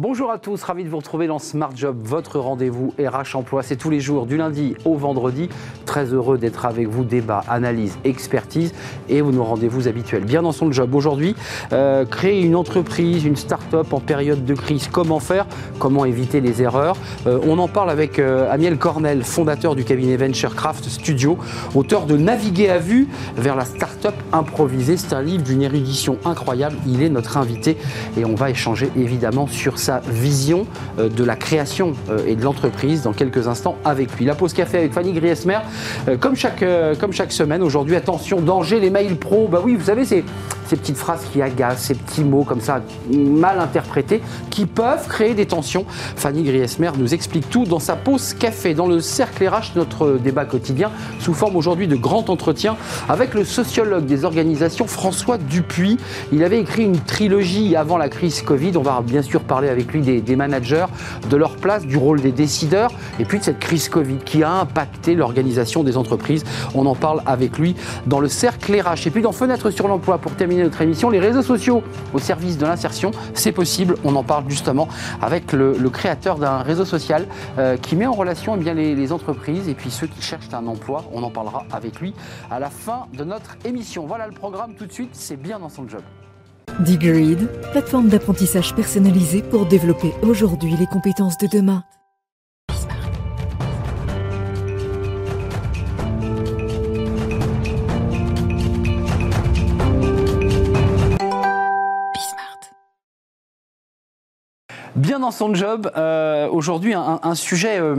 Bonjour à tous, ravi de vous retrouver dans Smart Job, votre rendez-vous RH Emploi. C'est tous les jours, du lundi au vendredi. Très heureux d'être avec vous. Débat, analyse, expertise et nos rendez-vous habituels. Bien dans son job aujourd'hui, euh, créer une entreprise, une start-up en période de crise. Comment faire? Comment éviter les erreurs? Euh, On en parle avec euh, Amiel Cornel, fondateur du cabinet Venturecraft Studio, auteur de Naviguer à vue vers la start-up improvisée. C'est un livre d'une érudition incroyable. Il est notre invité et on va échanger évidemment sur ça vision de la création et de l'entreprise dans quelques instants avec lui. La pause café avec Fanny Griesmer, euh, comme chaque, comme chaque semaine aujourd'hui, attention, danger, les mails pro, bah oui, vous savez, c'est ces petites phrases qui agacent, ces petits mots comme ça mal interprétés, qui peuvent créer des tensions. Fanny Griesmer nous explique tout dans sa pause café, dans le cercle RH, notre débat quotidien, sous forme aujourd'hui de grand entretien avec le sociologue des organisations François Dupuis. Il avait écrit une trilogie avant la crise Covid. On va bien sûr parler avec lui des, des managers, de leur place, du rôle des décideurs, et puis de cette crise Covid qui a impacté l'organisation des entreprises. On en parle avec lui dans le cercle RH. Et puis dans Fenêtre sur l'emploi, pour terminer notre émission. Les réseaux sociaux au service de l'insertion, c'est possible. On en parle justement avec le, créateur d'un réseau social euh, qui met en relation eh bien, les, entreprises et puis ceux qui cherchent un emploi. On en parlera avec lui à la fin de notre émission. Voilà le programme tout de suite, c'est bien dans son job. Digreed, plateforme d'apprentissage personnalisée pour développer aujourd'hui les compétences de demain. Bien dans son job. Euh, aujourd'hui, un, sujet euh,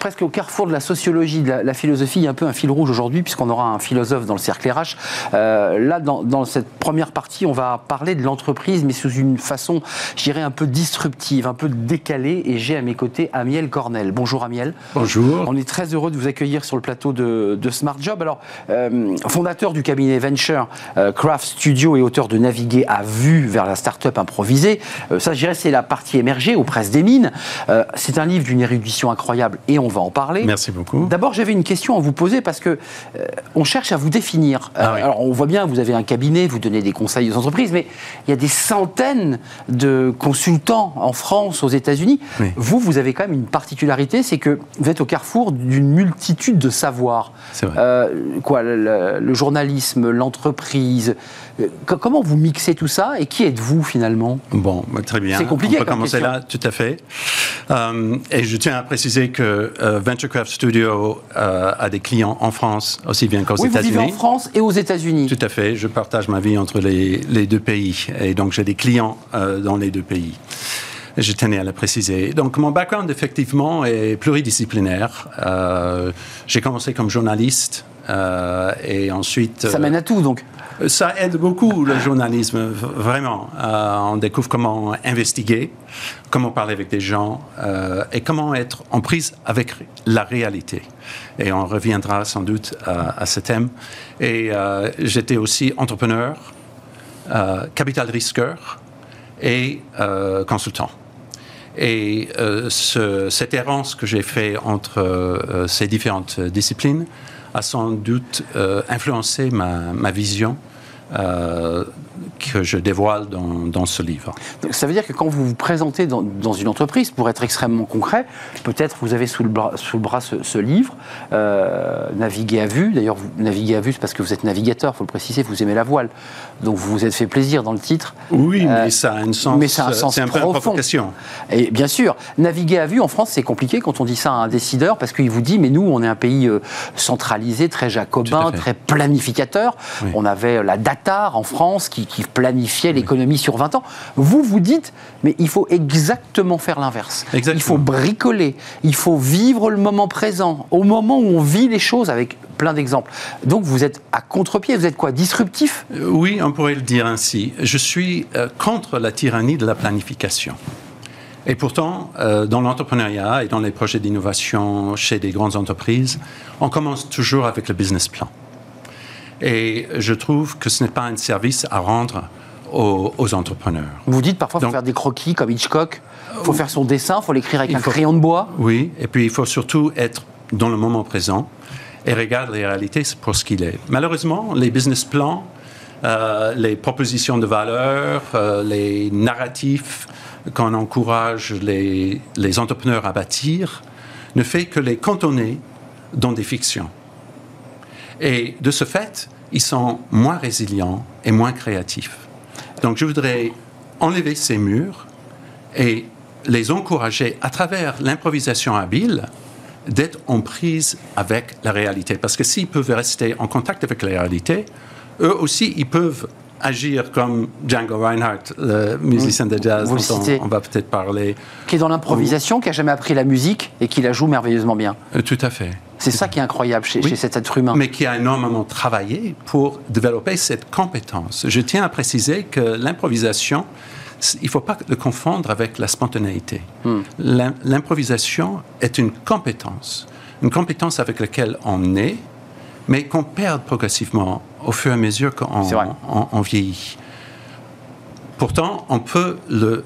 presque au carrefour de la sociologie, de la, philosophie. Il y a un peu un fil rouge aujourd'hui, puisqu'on aura un philosophe dans le cercle RH. Euh, là, dans, cette première partie, on va parler de l'entreprise, mais sous une façon, je dirais, un peu disruptive, un peu décalée. Et j'ai à mes côtés Amiel Cornel. Bonjour Amiel. Bonjour. On est très heureux de vous accueillir sur le plateau de, Smart Job. Alors, fondateur du cabinet Venture Craft Studio et auteur de Naviguer à vue vers la start-up improvisée. ça, je dirais, c'est la partie émergente aux presses des mines. Euh, c'est un livre d'une érudition incroyable et on va en parler. Merci beaucoup. D'abord, j'avais une question à vous poser parce que euh, on cherche à vous définir. Euh, ah alors, on voit bien, vous avez un cabinet, vous donnez des conseils aux entreprises, mais il y a des centaines de consultants en France, aux États-Unis. Vous, vous avez quand même une particularité, c'est que vous êtes au carrefour d'une multitude de savoirs. C'est vrai. quoi, le journalisme, l'entreprise, euh, comment vous mixez tout ça et qui êtes-vous finalement? Bon, bah, très bien. C'est compliqué. On peut commencer là, tout à fait. Euh, et je tiens à préciser que euh, Venturecraft Studio a des clients en France aussi bien qu'aux oui, États-Unis. En France et aux États-Unis. Tout à fait. Je partage ma vie entre les, les deux pays et donc j'ai des clients dans les deux pays. Je tenais à le préciser. Donc, mon background, effectivement, est pluridisciplinaire. j'ai commencé comme journaliste et ensuite... Ça mène à tout, donc ça aide beaucoup le journalisme, vraiment. Euh, on découvre comment investiguer, comment parler avec des gens euh, et comment être en prise avec la réalité. Et on reviendra sans doute à, ce thème. Et euh, j'étais aussi entrepreneur, capital risqueur et consultant. Et cette errance que j'ai fait entre ces différentes disciplines a sans doute euh, influencé ma, ma vision euh, que je dévoile dans, dans, ce livre. ça veut dire que quand vous vous présentez dans, dans une entreprise, pour être extrêmement concret, peut-être vous avez sous le bras, sous le bras ce, livre, euh, Naviguer à vue. D'ailleurs, vous naviguez à vue, c'est parce que vous êtes navigateur, il faut le préciser, vous aimez la voile. Donc vous vous êtes fait plaisir dans le titre. Oui, mais ça a un sens. Mais un sens C'est un peu une provocation. Et bien sûr, naviguer à vue en France, c'est compliqué quand on dit ça à un décideur, parce qu'il vous dit, mais nous, on est un pays centralisé, très jacobin, très planificateur. On avait la date en France qui, planifiait l'économie sur 20 ans. Vous, vous dites, mais il faut exactement faire l'inverse. Il faut bricoler, il faut vivre le moment présent, au moment où on vit les choses avec plein d'exemples. Donc vous êtes à contre-pied, vous êtes quoi, disruptif? Euh, Oui, on pourrait le dire ainsi. Je suis euh, contre la tyrannie de la planification. Et pourtant, euh, dans l'entrepreneuriat et dans les projets d'innovation chez des grandes entreprises, on commence toujours avec le business plan. Et je trouve que ce n'est pas un service à rendre aux, entrepreneurs. Vous dites parfois qu'il faut faire des croquis comme Hitchcock, il faut faire son dessin, il faut l'écrire avec un crayon de bois. Oui, et puis il faut surtout être dans le moment présent et regarder la réalité pour ce qu'il est. Malheureusement, les business plans, euh, les propositions de valeur, euh, les narratifs quand on encourage les, les entrepreneurs à bâtir, ne fait que les cantonner dans des fictions. Et de ce fait, ils sont moins résilients et moins créatifs. Donc je voudrais enlever ces murs et les encourager à travers l'improvisation habile d'être en prise avec la réalité. Parce que s'ils peuvent rester en contact avec la réalité, eux aussi, ils peuvent agir comme Django Reinhardt, le musicien de jazz Vous dont on, on va peut-être parler. Qui est dans l'improvisation, qui a jamais appris la musique et qui la joue merveilleusement bien. Euh, tout à fait. C'est ça qui est incroyable chez, Oui. chez cet être humain. mais qui a énormément travaillé pour développer cette compétence. Je tiens à préciser que l'improvisation, il ne faut pas le confondre avec la spontanéité. L'im- L'improvisation est une compétence, une compétence avec laquelle on est, mais qu'on perd progressivement au fur et à mesure qu'on on- on vieillit. Pourtant, on peut le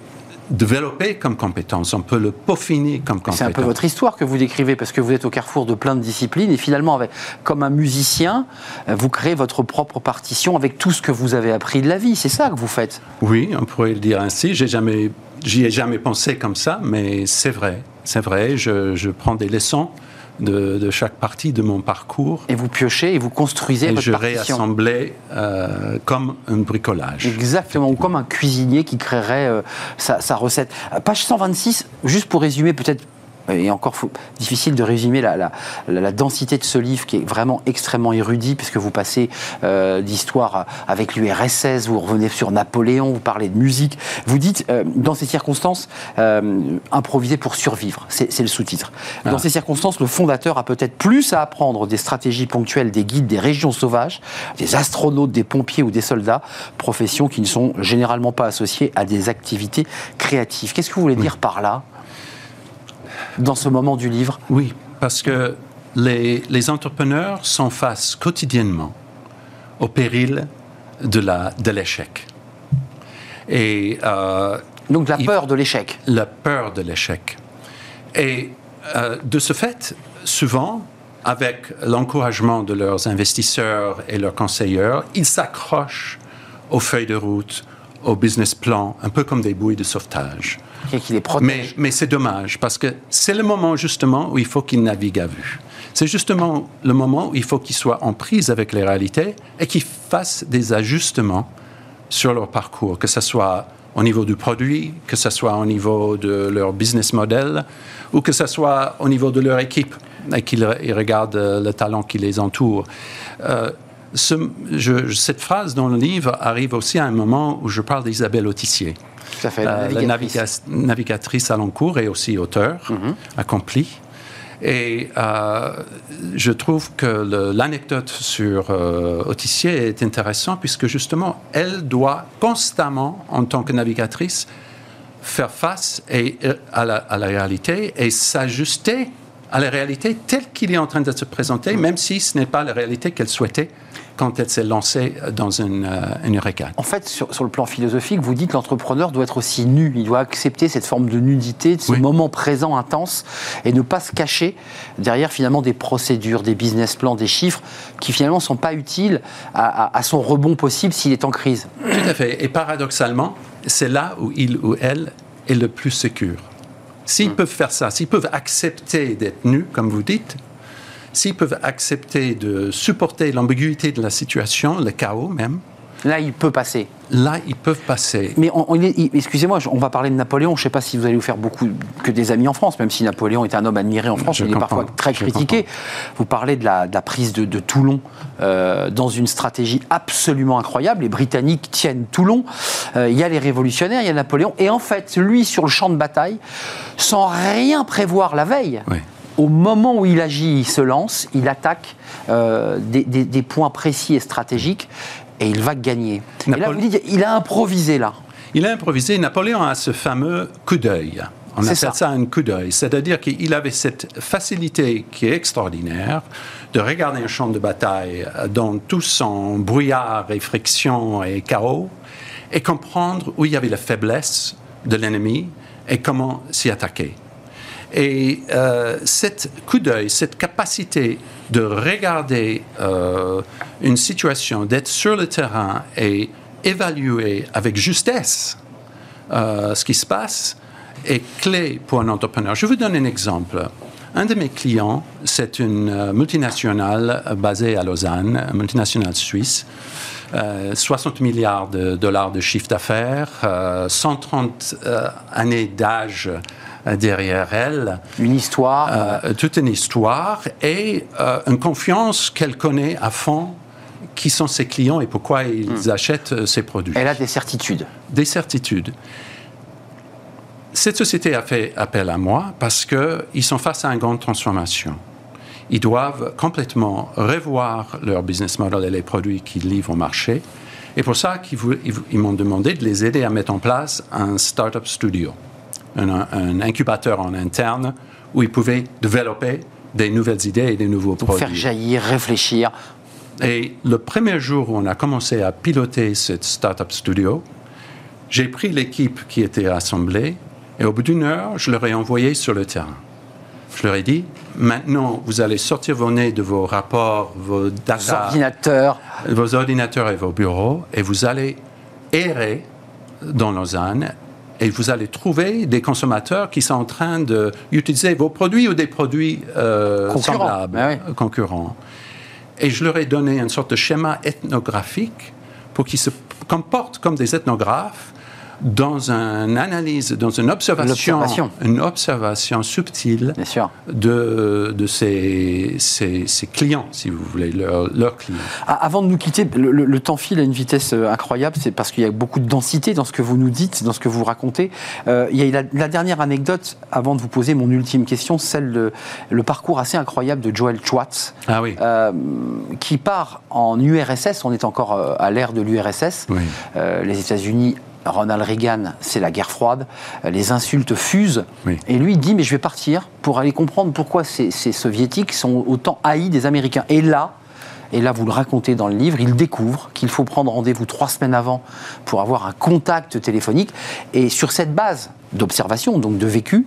développer comme compétence, on peut le peaufiner comme compétence. C'est un peu votre histoire que vous décrivez parce que vous êtes au carrefour de plein de disciplines et finalement, avec, comme un musicien, vous créez votre propre partition avec tout ce que vous avez appris de la vie. C'est ça que vous faites? Oui, on pourrait le dire ainsi. J'ai jamais, j'y ai jamais pensé comme ça, mais c'est vrai. C'est vrai. Je, je prends des leçons de, de chaque partie de mon parcours Et vous piochez et vous construisez et votre je partition. réassemblais euh, comme un bricolage. Exactement, ou comme un cuisinier qui créerait euh, sa, sa recette. Euh, Page 126, juste pour résumer peut-être, et encore faut- difficile de résumer la, la- densité de ce livre qui est vraiment extrêmement érudit, puisque vous passez euh, d'histoire avec l'URSS, vous revenez sur Napoléon, vous parlez de musique. Vous dites, euh, dans ces circonstances, euh, improviser pour survivre, c'est c'est le sous-titre. Dans Ah. ces circonstances, le fondateur a peut-être plus à apprendre des stratégies ponctuelles des guides des régions sauvages, des astronautes, des pompiers ou des soldats, professions qui ne sont généralement pas associées à des activités créatives. Qu'est-ce que vous voulez dire par là, dans ce moment du livre Oui, parce que les, les entrepreneurs sont face quotidiennement au péril de l'échec. Et euh, Donc la peur de l'échec. la peur de l'échec. Et euh, de ce fait, souvent, avec l'encouragement de leurs investisseurs et leurs conseilleurs, ils s'accrochent aux feuilles de route, au business plan, un peu comme des bouées de sauvetage. Mais, c'est dommage, parce que c'est le moment justement où il faut qu'ils naviguent à vue. C'est justement le moment où il faut qu'ils soient en prise avec les réalités et qu'ils fassent des ajustements sur leur parcours, que ce soit au niveau du produit, que ce soit au niveau de leur business model, ou que ce soit au niveau de leur équipe, et qu'ils re- ils regardent euh, le talent qui les entoure. Euh, cette phrase dans le livre arrive aussi à un moment où je parle d'Isabelle Autissier. Tout à fait, la Euh, la navigatrice. naviga- navigatrice à long cours et aussi auteur accompli. Et euh, je trouve que le- l'anecdote sur euh, Autissier est intéressante puisque justement, elle doit constamment, en tant que navigatrice, faire face et, euh, à, la, à la réalité et s'ajuster à la réalité telle qu'il est en train de se présenter, même si ce n'est pas la réalité qu'elle souhaitait quand elle s'est lancée dans une, euh, une. En fait, sur, sur le plan philosophique, vous dites que l'entrepreneur doit être aussi nu. Il doit accepter cette forme de nudité, de ce Oui. moment présent intense, et ne pas se cacher derrière finalement des procédures, des business plans, des chiffres qui finalement ne sont pas utiles à, à- à son rebond possible s'il est en crise. Tout à fait. Et paradoxalement, c'est là où il ou elle est le plus sécure. S'ils peuvent faire ça, s'ils peuvent accepter d'être nus, comme vous dites, s'ils peuvent accepter de supporter l'ambiguïté de la situation, le chaos même, Là, il peut passer. là, ils peuvent passer. Mais excusez-moi, on va parler de Napoléon. Je ne sais pas si vous allez vous faire beaucoup que des amis en France, même si Napoléon est un homme admiré en France, Je il est parfois très critiqué. Vous parlez de la, de la prise de, de Toulon euh, dans une stratégie absolument incroyable. Les Britanniques tiennent Toulon. Euh, il y a les révolutionnaires, il y a Napoléon. Et en fait, lui, sur le champ de bataille, sans rien prévoir la veille, Oui. Au moment où il agit, il se lance, il attaque euh, des, des- des points précis et stratégiques, et il va gagner. Et là, Napole- vous dites, il a improvisé là. Il a improvisé. Napoléon a ce fameux coup d'œil. On appelle ça. ça. un coup d'œil. C'est-à-dire qu'il avait cette facilité qui est extraordinaire de regarder un champ de bataille dans tout son brouillard et friction et chaos et comprendre où il y avait la faiblesse de l'ennemi et comment s'y attaquer. Et euh, cette coup d'œil, cette capacité de regarder euh, une situation, d'être sur le terrain et évaluer avec justesse euh, ce qui se passe est clé pour un entrepreneur. Je vous donne un exemple. Un de mes clients, c'est une euh, multinationale basée à Lausanne, multinationale suisse. 60 milliards de dollars de chiffre d'affaires, 130 années d'âge derrière elle. Une histoire. toute une histoire et une confiance qu'elle connaît à fond qui sont ses clients et pourquoi ils hmm. achètent ses produits. Elle a des certitudes. Des certitudes. Cette société a fait appel à moi parce qu'ils sont face à une grande transformation. Ils doivent complètement revoir leur business model et les produits qu'ils livrent au marché. Et pour ça, ils, m'ont demandé de les aider à mettre en place un startup studio, un, incubateur en interne où ils pouvaient développer des nouvelles idées et des nouveaux Pour produits. Faire jaillir, réfléchir. Et le premier jour où on a commencé à piloter cette startup studio, j'ai pris l'équipe qui était assemblée et au bout d'une heure, je leur ai envoyé sur le terrain. Je leur ai dit, maintenant, vous allez sortir vos nez de vos rapports, vos data, ordinateurs. vos ordinateurs et vos bureaux, et vous allez errer dans Lausanne et vous allez trouver des consommateurs qui sont en train d'utiliser vos produits ou des produits euh, semblables, ah concurrents. Et je leur ai donné une sorte de schéma ethnographique pour qu'ils se comportent comme des ethnographes dans une analyse, dans une observation, une observation subtile de, de ses, clients, si vous voulez, leurs clients. Ah, avant de nous quitter, le, temps file à une vitesse euh, incroyable, c'est parce qu'il y a beaucoup de densité dans ce que vous nous dites, dans ce que vous racontez. Euh, il y a la, dernière anecdote, avant de vous poser mon ultime question, celle de le parcours assez incroyable de Joel Schwartz, ah oui. Euh, qui part en URSS, on est encore à l'ère de l'URSS, les États-Unis Ronald Reagan, c'est la guerre froide, les insultes fusent. Et lui, il dit, mais je vais partir pour aller comprendre pourquoi ces, soviétiques sont autant haïs des Américains. Et là, et là, vous le racontez dans le livre, il découvre qu'il faut prendre rendez-vous trois semaines avant pour avoir un contact téléphonique. Et sur cette base d'observation, donc de vécu,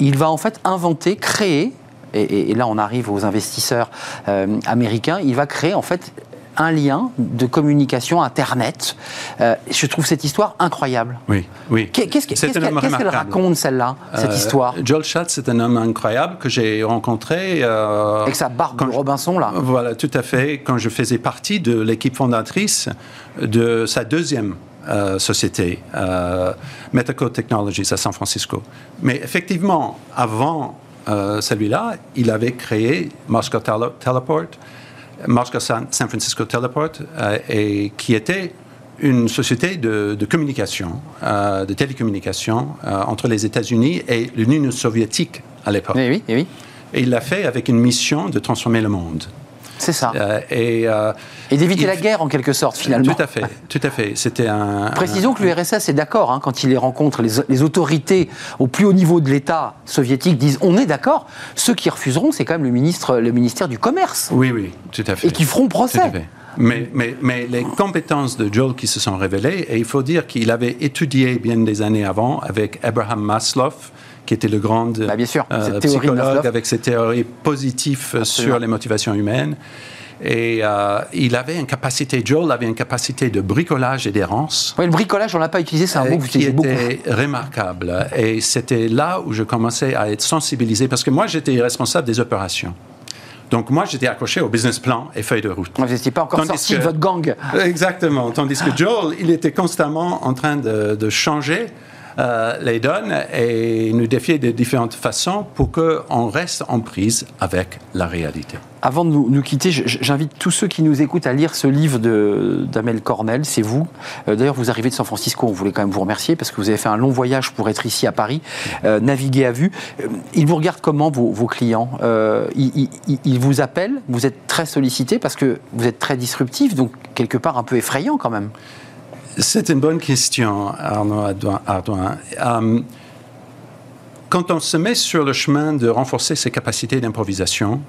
il va en fait inventer, créer, et, là on arrive aux investisseurs euh, américains, il va créer en fait un lien de communication Internet. Euh, je trouve cette histoire incroyable. Oui, oui. Qu'est-ce qu'elle raconte, celle-là, cette euh, histoire? Joel Schatz, c'est un homme incroyable que j'ai rencontré. Euh, Avec sa barbe de Robinson, là. Voilà, tout à fait. Quand je faisais partie de l'équipe fondatrice de sa deuxième société, euh, Metaco Technologies à San Francisco. Mais effectivement, avant celui-là, il avait créé Moscow Teleport, Moscow San Francisco Teleport, euh, et qui était une société de, communication, euh, de télécommunication euh, entre les États-Unis et l'Union soviétique à l'époque. Oui, oui, oui. Et il l'a fait avec une mission de transformer le monde. C'est ça. Euh, et, euh, et d'éviter la guerre en quelque sorte finalement. Tout à fait, tout à fait. C'était un. Précisons que l'URSS est d'accord hein, quand il les rencontre. Les, autorités au plus haut niveau de l'État soviétique disent on est d'accord. Ceux qui refuseront, c'est quand même le ministre, le ministère du commerce. Oui, oui, tout à fait. Et qui feront procès. Mais, mais, mais, les compétences de Joel qui se sont révélées, et il faut dire qu'il avait étudié bien des années avant avec Abraham Maslow, qui était le grand bah, bien sûr, euh, psychologue avec ses théories positives sur les motivations humaines. Et euh, il avait une capacité, Joel avait une capacité de bricolage et d'errance. Oui, le bricolage, on l'a pas utilisé, c'est un mot que vous utilisez beaucoup. était remarquable. Et c'était là où je commençais à être sensibilisé, parce que moi, j'étais responsable des opérations. Donc moi, j'étais accroché au business plan et feuille de route. Vous n'étiez pas encore sorti de votre gang. Exactement. Tandis que Joel, il était constamment en train de, de changer euh, les donne et nous défier de différentes façons pour qu'on reste en prise avec la réalité. Avant de nous, quitter, j'invite tous ceux qui nous écoutent à lire ce livre d'Amel Cornell, c'est vous. Euh, d'ailleurs, vous arrivez de San Francisco, on voulait quand même vous remercier parce que vous avez fait un long voyage pour être ici à Paris, euh, naviguer à vue. ils vous regardent comment, vos, clients? Ils, ils, vous appellent, vous êtes très sollicité parce que vous êtes très disruptif, donc quelque part un peu effrayant quand même. C'est une bonne question, Arnaud Ardouin. Euh, quand on se met sur le chemin de renforcer ses capacités d'improvisation,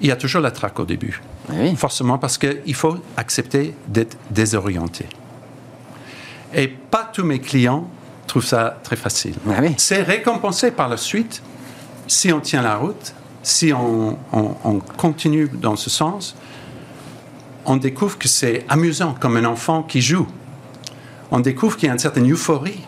il y a toujours la traque au début. Forcément, parce qu'il faut accepter d'être désorienté. Et pas tous mes clients trouvent ça très facile. C'est récompensé par la suite si on tient la route, si on continue dans ce sens, on découvre que c'est amusant comme un enfant qui joue. On découvre qu'il y a une certaine euphorie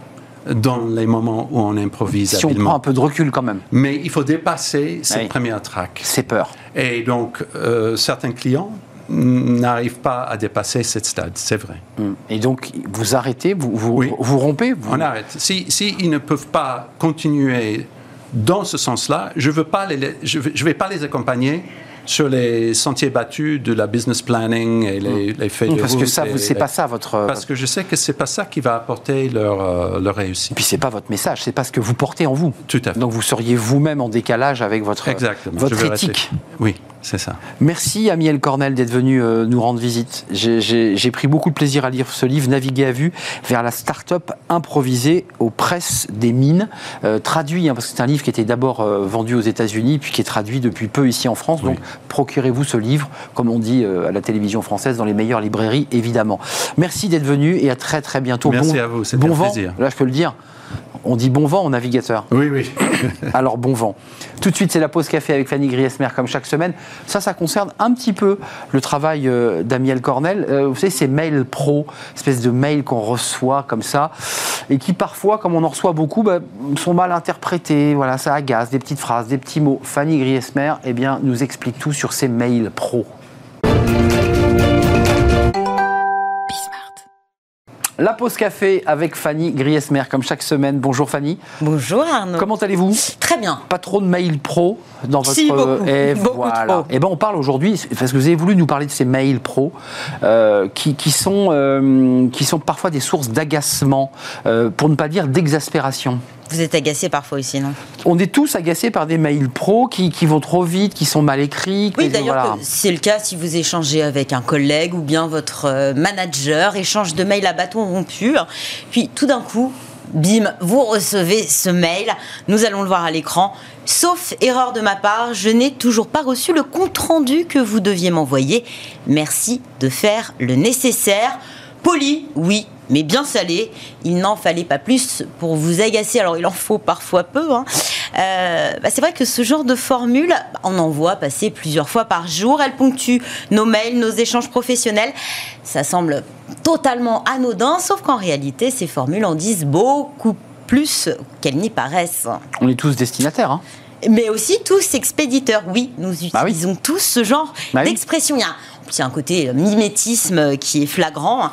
dans les moments où on improvise Si on habilement. prend un peu de recul quand même. Mais il faut dépasser cette Oui. première traque. C'est peur. Et donc, euh, certains clients n'arrivent pas à dépasser cette stade, c'est vrai. Mm. Et donc, vous arrêtez, vous, vous, Oui. vous rompez vous- On arrête. Si, si ils ne peuvent pas continuer dans ce sens-là, je ne vais pas les accompagner sur les sentiers battus de la business planning et les, les faits de Parce que route ça, et vous- c'est pas ça votre. Parce que je sais que c'est pas ça qui va apporter leur, euh, leur Et réussite. puis c'est pas votre message, c'est pas ce que vous portez en vous. Tout à fait. Donc vous seriez vous-même en décalage avec votre, Exactement. votre rester- éthique. Oui, c'est ça. Merci Amiel Cornel d'être venu euh, nous rendre visite. J'ai- pris beaucoup de plaisir à lire ce livre, Naviguer à vue vers la start-up improvisée aux presses des mines, euh, traduit, hein, parce que c'est un livre qui était d'abord euh, vendu aux États-Unis, puis qui est traduit depuis peu ici en France. Donc procurez-vous ce livre, comme on dit à la télévision française, dans les meilleures librairies, évidemment. Merci d'être venu et à très très bientôt. Merci bon, à vous, c'était bon un vent. plaisir. Là, je peux le dire. On dit bon vent au navigateur. Oui, oui. Alors bon vent. Tout de suite, c'est la pause café avec Fanny Griesmer, comme chaque semaine. Ça, ça concerne un petit peu le travail euh, d'Amiel Cornel. Euh, vous savez, ces mails pro, espèce de mails qu'on reçoit comme ça, et qui parfois, comme on en reçoit beaucoup, bah, sont mal interprétés. Voilà, ça agace, des petites phrases, des petits mots. Fanny Griesmer, eh bien, nous explique tout sur ces mails pro. La pause café avec Fanny Griesmer, comme chaque semaine. Bonjour Fanny. Bonjour Arnaud. Comment allez-vous? Très bien. pas trop de mails pro dans votre Si, beaucoup. et Beaucoup voilà. trop. Et ben on parle aujourd'hui parce que vous avez voulu nous parler de ces mails pro euh, qui, qui sont euh, qui sont parfois des sources d'agacement euh, pour ne pas dire d'exaspération. Vous êtes agacé parfois aussi, non? On est tous agacés par des mails pro qui, qui vont trop vite, qui sont mal écrits. Oui, d'ailleurs, voilà. c'est le cas si vous échangez avec un collègue ou bien votre euh, manager, échange de mails à bâton rompu. Puis tout d'un coup, bim, vous recevez ce mail. Nous allons le voir à l'écran. Sauf erreur de ma part, je n'ai toujours pas reçu le compte-rendu que vous deviez m'envoyer. Merci de faire le nécessaire. Poli, oui, mais bien salé. Il n'en fallait pas plus pour vous agacer. Alors, il en faut parfois peu. hein. Euh, bah, c'est vrai que ce genre de formule, on en voit passer plusieurs fois par jour. Elle ponctue nos mails, nos échanges professionnels. Ça semble totalement anodin, sauf qu'en réalité, ces formules en disent beaucoup plus qu'elles n'y paraissent. On est tous destinataires. hein. Mais aussi tous expéditeurs. Oui, nous Bah oui. utilisons tous ce genre Bah d'expression. Il y a un- il y a un côté mimétisme qui est flagrant.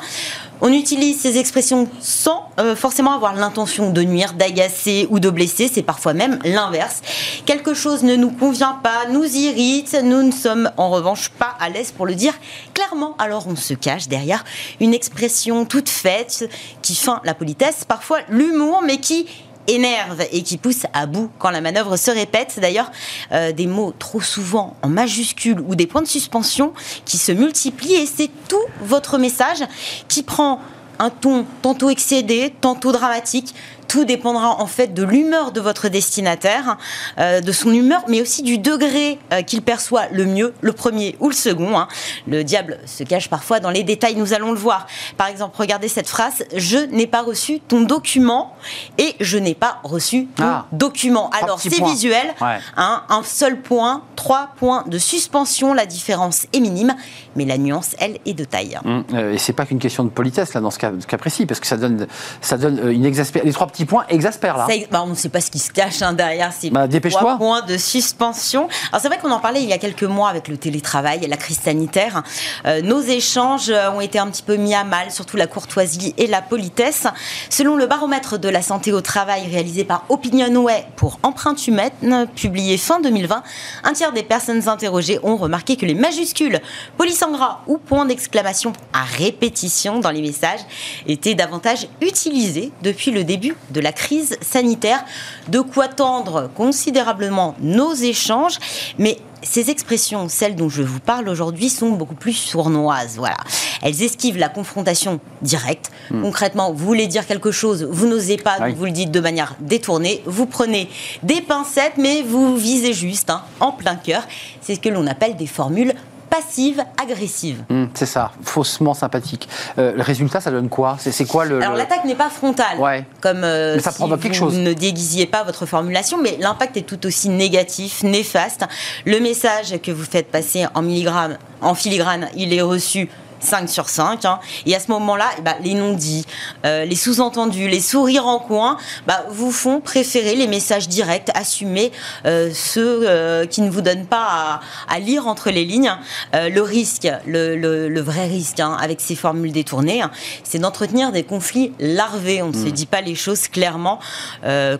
On utilise ces expressions sans euh, forcément avoir l'intention de nuire, d'agacer ou de blesser. C'est parfois même l'inverse. Quelque chose ne nous convient pas, nous irrite. Nous ne sommes en revanche pas à l'aise pour le dire clairement. Alors on se cache derrière une expression toute faite qui feint la politesse, parfois l'humour, mais qui énerve et qui pousse à bout quand la manœuvre se répète. D'ailleurs, euh, des mots trop souvent en majuscules ou des points de suspension qui se multiplient et c'est tout votre message qui prend un ton tantôt excédé, tantôt dramatique. Tout dépendra en fait de l'humeur de votre destinataire, euh, de son humeur, mais aussi du degré euh, qu'il perçoit le mieux, le premier ou le second. hein. Le diable se cache parfois dans les détails, nous allons le voir. Par exemple, regardez cette phrase Je n'ai pas reçu ton document et je n'ai pas reçu ton Ah. document. Alors, c'est visuel, Ouais. hein, un seul point, trois points de suspension. La différence est minime, mais la nuance, elle, est de taille. Euh, Et c'est pas qu'une question de politesse là dans ce cas, ce cas précis, parce que ça donne, ça donne une exaspération. Les trois petits points exaspèrent là. Ça, bah, on ne sait pas ce qui se cache hein, derrière ces Bah, trois points de suspension. Alors c'est vrai qu'on en parlait il y a quelques mois avec le télétravail et la crise sanitaire. Euh, nos échanges euh, ont été un petit peu mis à mal, surtout la courtoisie et la politesse. Selon le baromètre de la santé au travail réalisé par Opinionway pour Empreinte Humaine, publié fin 2020, un tiers des personnes interrogées ont remarqué que les majuscules, police en gras ou point d'exclamation à répétition dans les messages étaient davantage utilisés depuis le début de la crise sanitaire. De quoi tendre considérablement nos échanges, mais ces expressions, celles dont je vous parle aujourd'hui, sont beaucoup plus sournoises. Voilà. Elles esquivent la confrontation directe. Concrètement, vous voulez dire quelque chose, vous n'osez pas, Hmm. Oui. vous le dites de manière détournée. Vous prenez des pincettes, mais vous visez juste, hein, en plein cœur. C'est ce que l'on appelle des formules passives agressives. Hum, c'est ça, faussement sympathique. Euh, le résultat, ça donne quoi? C'est quoi le. Alors le- l'attaque n'est pas frontale, Ouais. comme euh, Mais ça si vous quelque chose. ne déguisiez pas votre formulation, mais l'impact est tout aussi négatif, néfaste. Le message que vous faites passer en milligrammes, en filigrane, il est reçu 5 sur 5. hein. Et à ce moment-là, ben, les non-dits, euh, les sous-entendus, les sourires en coin, bah, vous font préférer les messages directs, assumés, euh, ceux euh, qui ne vous donnent pas à, à lire entre les lignes. Le risque, le, le- le vrai risque hein, avec ces formules détournées, hein, c'est d'entretenir des conflits larvés. On ne se dit pas les choses clairement.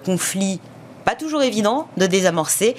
Conflits pas toujours évident de désamorcer.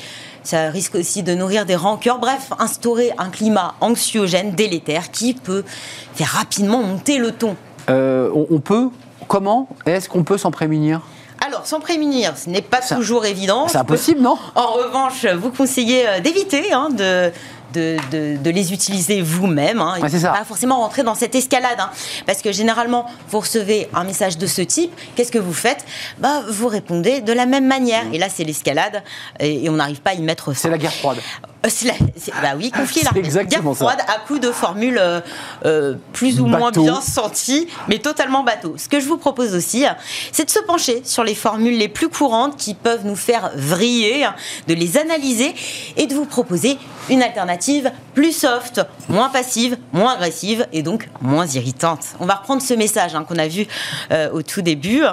Ça risque aussi de nourrir des rancœurs. Bref, instaurer un climat anxiogène, délétère, qui peut faire rapidement monter le ton. Euh, on, peut Comment Est-ce qu'on peut s'en prémunir Alors, s'en prémunir, ce n'est pas toujours évident. C'est impossible, non En revanche, vous conseillez euh, d'éviter hein, de, de, de- de les utiliser vous-même. Hein, Ouais. Pas forcément rentrer dans cette escalade. hein. parce que généralement, vous recevez un message de ce type. Qu'est-ce que vous faites? Bah, Vous répondez de la même manière. Et là, c'est l'escalade. Et, et on n'arrive pas à y mettre fin. C'est la guerre froide. Euh, la- bah oui, là. exactement Guerre ça. froide à coup de formules euh, euh, plus ou moins bien senties, mais totalement bateau. Ce que je vous propose aussi, c'est de se pencher sur les formules les plus courantes qui peuvent nous faire vriller, de les analyser et de vous proposer une alternative plus soft, moins passive, moins agressive et donc moins irritante. On va reprendre ce message hein, qu'on a vu euh, au tout début.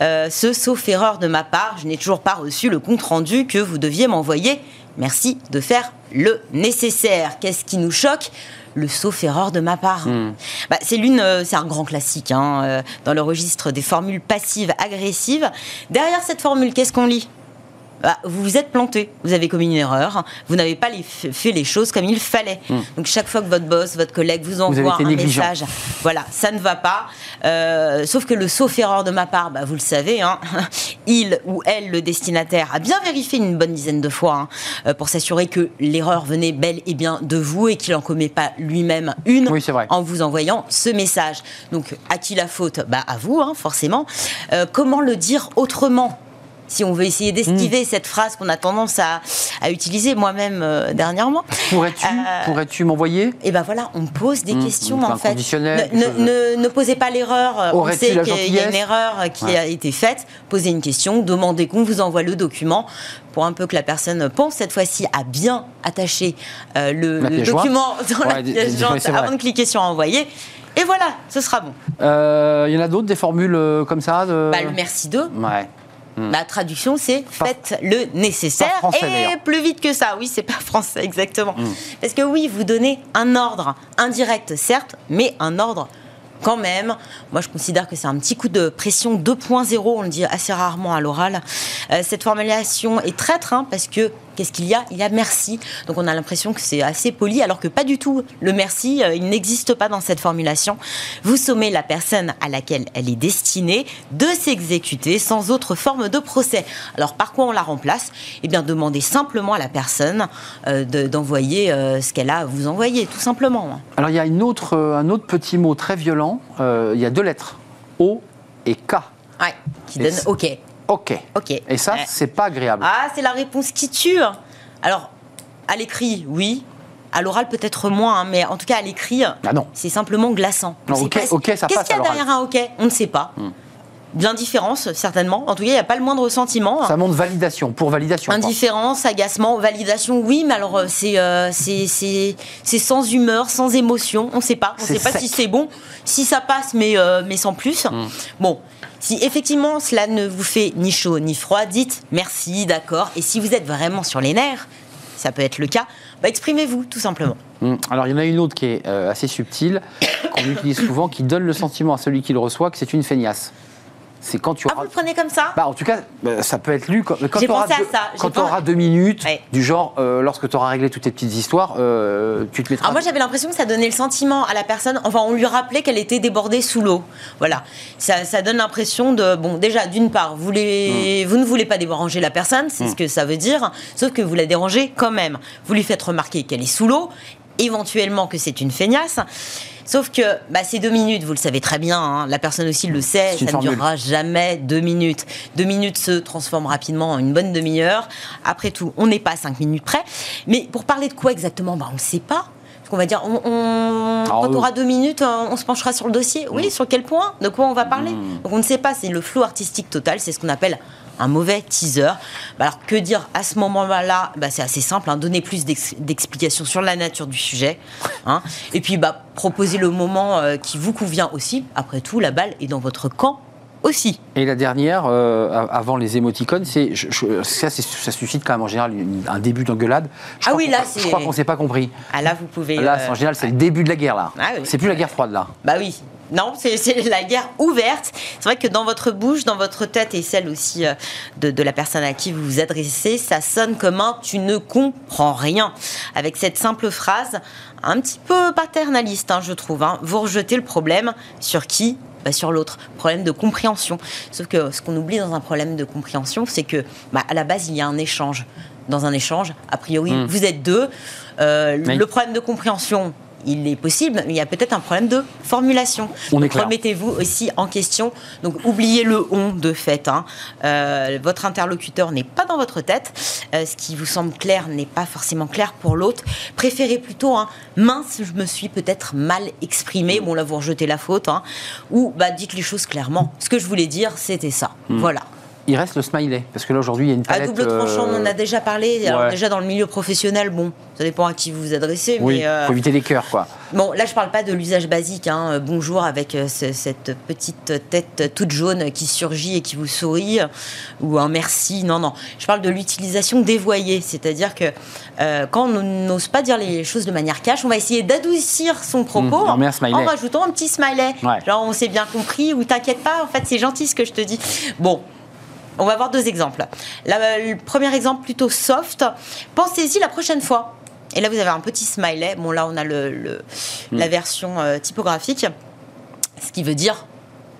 Euh, ce sauf erreur de ma part, je n'ai toujours pas reçu le compte rendu que vous deviez m'envoyer. Merci de faire le nécessaire. Qu'est-ce qui nous choque? Le sauf erreur de ma part. Bah, c'est l'une, euh, c'est un grand classique hein, euh, dans le registre des formules passives agressives. Derrière cette formule, qu'est-ce qu'on lit? Bah, vous vous êtes planté, vous avez commis une erreur, vous n'avez pas les- fait les choses comme il fallait. Donc chaque fois que votre boss, votre collègue vous envoie été un négligent. message, voilà, ça ne va pas. Euh, sauf que le sauf erreur de ma part, bah, vous le savez, hein, il ou elle, le destinataire, a bien vérifié une bonne dizaine de fois hein, euh, pour s'assurer que l'erreur venait bel et bien de vous et qu'il n'en commet pas lui-même une Oui, en vous envoyant ce message. Donc à qui la faute? Bah, À vous, hein, forcément. Euh, comment le dire autrement? Si on veut essayer d'esquiver cette phrase qu'on a tendance à, à utiliser moi-même euh, dernièrement, Pourrais-tu Euh, pourrais-tu m'envoyer? Et ben voilà, on pose des Mmh, questions en fait. Ne, ne- ne- ne posez pas l'erreur. On Aurais-tu sait qu'il y a une erreur qui Ouais. a été faite. Posez une question, demandez qu'on vous envoie le document pour un peu que la personne pense cette fois-ci à bien attacher euh, le, document dans Ouais, la pièce jointe avant de cliquer sur envoyer. Et voilà, ce sera bon. Euh, Il y en a d'autres, des formules euh, comme ça de... Bah, le merci d'eux. Ouais. La traduction, c'est faites le nécessaire français, et plus vite que ça. Oui, c'est pas français, exactement. Parce que oui, vous donnez un ordre indirect, certes, mais un ordre quand même. Moi, je considère que c'est un petit coup de pression 2.0. On le dit assez rarement à l'oral. Euh, cette formulation est traître hein, parce que qu'est-ce qu'il y a? Il y a merci. Donc, on a l'impression que c'est assez poli, alors que pas du tout. Le merci, euh, il n'existe pas dans cette formulation. Vous sommez la personne à laquelle elle est destinée de s'exécuter sans autre forme de procès. Alors, par quoi on la remplace? Eh bien, demandez simplement à la personne euh, de- d'envoyer euh, ce qu'elle a à vous envoyer, tout simplement. Alors il y a une autre, un autre petit mot très violent. Euh, il y a deux lettres. O et K. Ouais, qui Et donne OK. Ok. OK. Et ça, Ouais. c'est pas agréable. Ah, c'est la réponse qui tue. Alors, à l'écrit, oui. À l'oral, peut-être moins, hein, mais en tout cas, à l'écrit, Ah c'est simplement glaçant. On Non, ok, pas- ok, ça Qu'est-ce qu'il y a derrière un OK On ne sait pas. De l'indifférence, certainement. En tout cas, il n'y a pas le moindre sentiment. Ça montre validation, pour validation. Indifférence, agacement, validation, oui, mais alors euh, c'est euh, c'est- sans humeur, sans émotion, on ne sait pas. On ne sait pas sec. si c'est bon, si ça passe, mais, euh, mais sans plus. Bon, si effectivement cela ne vous fait ni chaud ni froid, dites merci, d'accord. Et si vous êtes vraiment sur les nerfs, ça peut être le cas, bah, exprimez-vous tout simplement. Hum. Alors il y en a une autre qui est euh, assez subtile, qu'on utilise souvent, qui donne le sentiment à celui qui le reçoit que c'est une feignasse. C'est quand tu Ah, vous auras... le prenez comme ça Bah, en tout cas, euh, ça peut être lu quand, quand J'ai tu auras, pensé à deux, ça, j'ai quand tu pas- auras deux minutes, Ouais. du genre, euh, lorsque tu auras réglé toutes tes petites histoires, euh, tu te mettras... Alors moi j'avais l'impression que ça donnait le sentiment à la personne, enfin on lui rappelait qu'elle était débordée sous l'eau. Voilà, ça, ça donne l'impression de, bon déjà d'une part, vous, les, vous ne voulez pas déranger la personne, c'est ce que ça veut dire, sauf que vous la dérangez quand même. Vous lui faites remarquer qu'elle est sous l'eau, éventuellement que c'est une feignasse. Sauf que bah, ces deux minutes, vous le savez très bien, hein, la personne aussi le sait, C'est ça ne durera jamais deux minutes. Deux minutes se transforment rapidement en une bonne demi-heure. Après tout, on n'est pas à cinq minutes près. Mais pour parler de quoi exactement? Bah, On ne sait pas. Qu'on va dire, on, on- Alors, quand on aura deux minutes, on, on se penchera sur le dossier. Oui, sur quel point? De quoi on va parler? Donc on ne sait pas, c'est le flou artistique total, c'est ce qu'on appelle un mauvais teaser. Bah, alors que dire à ce moment-là? Bah, C'est assez simple, hein, donner plus d'explications sur la nature du sujet. Hein. et puis bah, proposer le moment euh, qui vous convient aussi. Après tout, la balle est dans votre camp aussi. Et la dernière, euh, avant les émoticônes, c'est ça, ça, suscite quand même en général un début d'engueulade. Ah oui, là, c'est. Je crois qu'on s'est pas compris. Ah là, vous pouvez. Là, en général, c'est le début de la guerre là. Ah c'est plus la guerre froide là. Bah oui. Non, c'est la guerre ouverte. C'est vrai que dans votre bouche, dans votre tête et celle aussi euh, de, la personne à qui vous vous adressez, ça sonne comme un tu ne comprends rien. Avec cette simple phrase, un petit peu paternaliste, hein, je trouve. Hein. Vous rejetez le problème sur qui? Bah, sur l'autre. Problème de compréhension. Sauf que ce qu'on oublie dans un problème de compréhension, c'est que bah, à la base, il y a un échange. Dans un échange, a priori, hmm. vous êtes deux. Euh, le problème de compréhension, il est possible, mais il y a peut-être un problème de formulation. Remettez-vous aussi en question. Donc oubliez le on de fait. Hein. Euh, votre interlocuteur n'est pas dans votre tête. Euh, ce qui vous semble clair n'est pas forcément clair pour l'autre. Préférez plutôt un mince, je me suis peut-être mal exprimé. Bon là vous rejetez la faute. Hein. Ou bah dites les choses clairement. Ce que je voulais dire, c'était ça. Hmm. Voilà il reste le smiley. Parce que là, aujourd'hui, il y a une palette... À double tranchant, on en a euh, déjà parlé. Alors, déjà, dans le milieu professionnel, bon, ça dépend à qui vous vous adressez. Oui, il euh, faut éviter les cœurs, quoi. Bon, là, je parle pas de l'usage basique. Hein. Euh, bonjour avec cette petite tête toute jaune qui surgit et qui vous sourit. Ou un merci. Non, non. Je parle de l'utilisation dévoyée. C'est-à-dire que quand on n'ose pas dire les choses de manière cash, on va essayer d'adoucir son propos mmh, en rajoutant un petit smiley. Genre, on s'est bien compris ou t'inquiète pas, en fait, c'est gentil ce que je te dis. Bon, on va voir deux exemples. le premier exemple plutôt soft. Pensez-y la prochaine fois. Et là, vous avez un petit smiley. Bon, là, on a le, la hmm. version euh, typographique. Ce qui veut dire,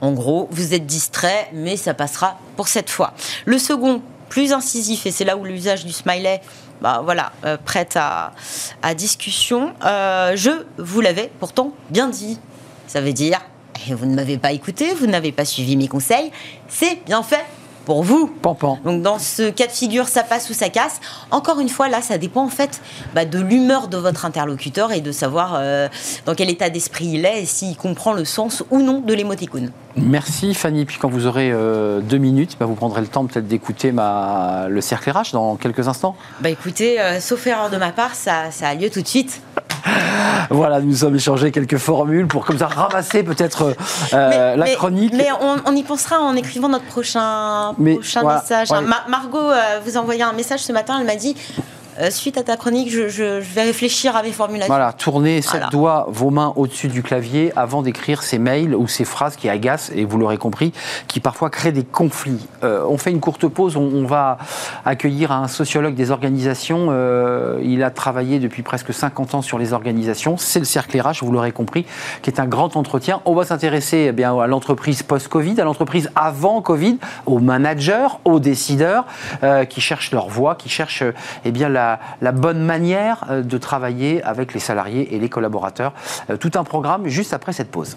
en gros, vous êtes distrait, mais ça passera pour cette fois. Le second, plus incisif, et c'est là où l'usage du smiley bah, voilà, euh, prête à, discussion. Euh, je vous l'avais pourtant bien dit. Ça veut dire, vous ne m'avez pas écouté, vous n'avez pas suivi mes conseils, c'est bien fait, pour vous. Pampan. Donc dans ce cas de figure, ça passe ou ça casse. Encore une fois, là, ça dépend en fait bah, de l'humeur de votre interlocuteur et de savoir euh, dans quel état d'esprit il est et s'il comprend le sens ou non de l'émoticône. Merci Fanny. Puis quand vous aurez euh, deux minutes, bah, vous prendrez le temps peut-être d'écouter ma... le cercle RH dans quelques instants. Bah écoutez, euh, sauf erreur de ma part, ça, ça a lieu tout de suite. Voilà, nous sommes échangé quelques formules pour comme ça ramasser peut-être euh, la chronique. Mais on, y pensera en écrivant notre prochain, prochain message. Margot euh, vous envoyait un message ce matin, elle m'a dit euh, suite à ta chronique, je, vais réfléchir à mes formulations. Voilà, tournez sept doigts, vos mains au-dessus du clavier avant d'écrire ces mails ou ces phrases qui agacent, et vous l'aurez compris, qui parfois créent des conflits. Euh, on fait une courte pause, on, va accueillir un sociologue des organisations. Euh, il a travaillé depuis presque 50 ans sur les organisations. C'est le Cercle RH, vous l'aurez compris, qui est un grand entretien. On va s'intéresser eh bien à l'entreprise post-Covid, à l'entreprise avant Covid, aux managers, aux décideurs qui cherchent leur voie, qui cherchent eh bien, la la, bonne manière euh, de travailler avec les salariés et les collaborateurs. Euh, tout un programme juste après cette pause.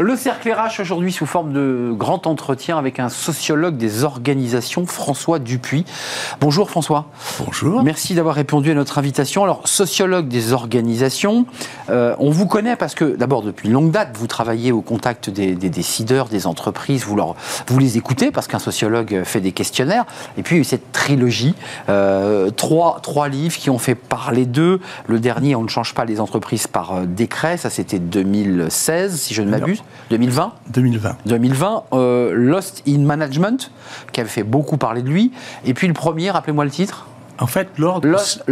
Le cercle RH aujourd'hui sous forme de grand entretien avec un sociologue des organisations, François Dupuis. Bonjour François. Bonjour. Merci d'avoir répondu à notre invitation. Alors, sociologue des organisations, euh, on vous connaît parce que d'abord depuis longue date, vous travaillez au contact des, décideurs, des entreprises, vous, leur, vous les écoutez parce qu'un sociologue fait des questionnaires. Et puis cette trilogie, euh, trois, trois livres qui ont fait parler d'eux. Le dernier, On ne change pas les entreprises par euh, décret, ça c'était 2016 si je ne m'abuse. 2020 2020. 2020, Lost in Management, qui avait fait beaucoup parler de lui. Et puis le premier, rappelez-moi le titre En fait, l'ordre. Lost,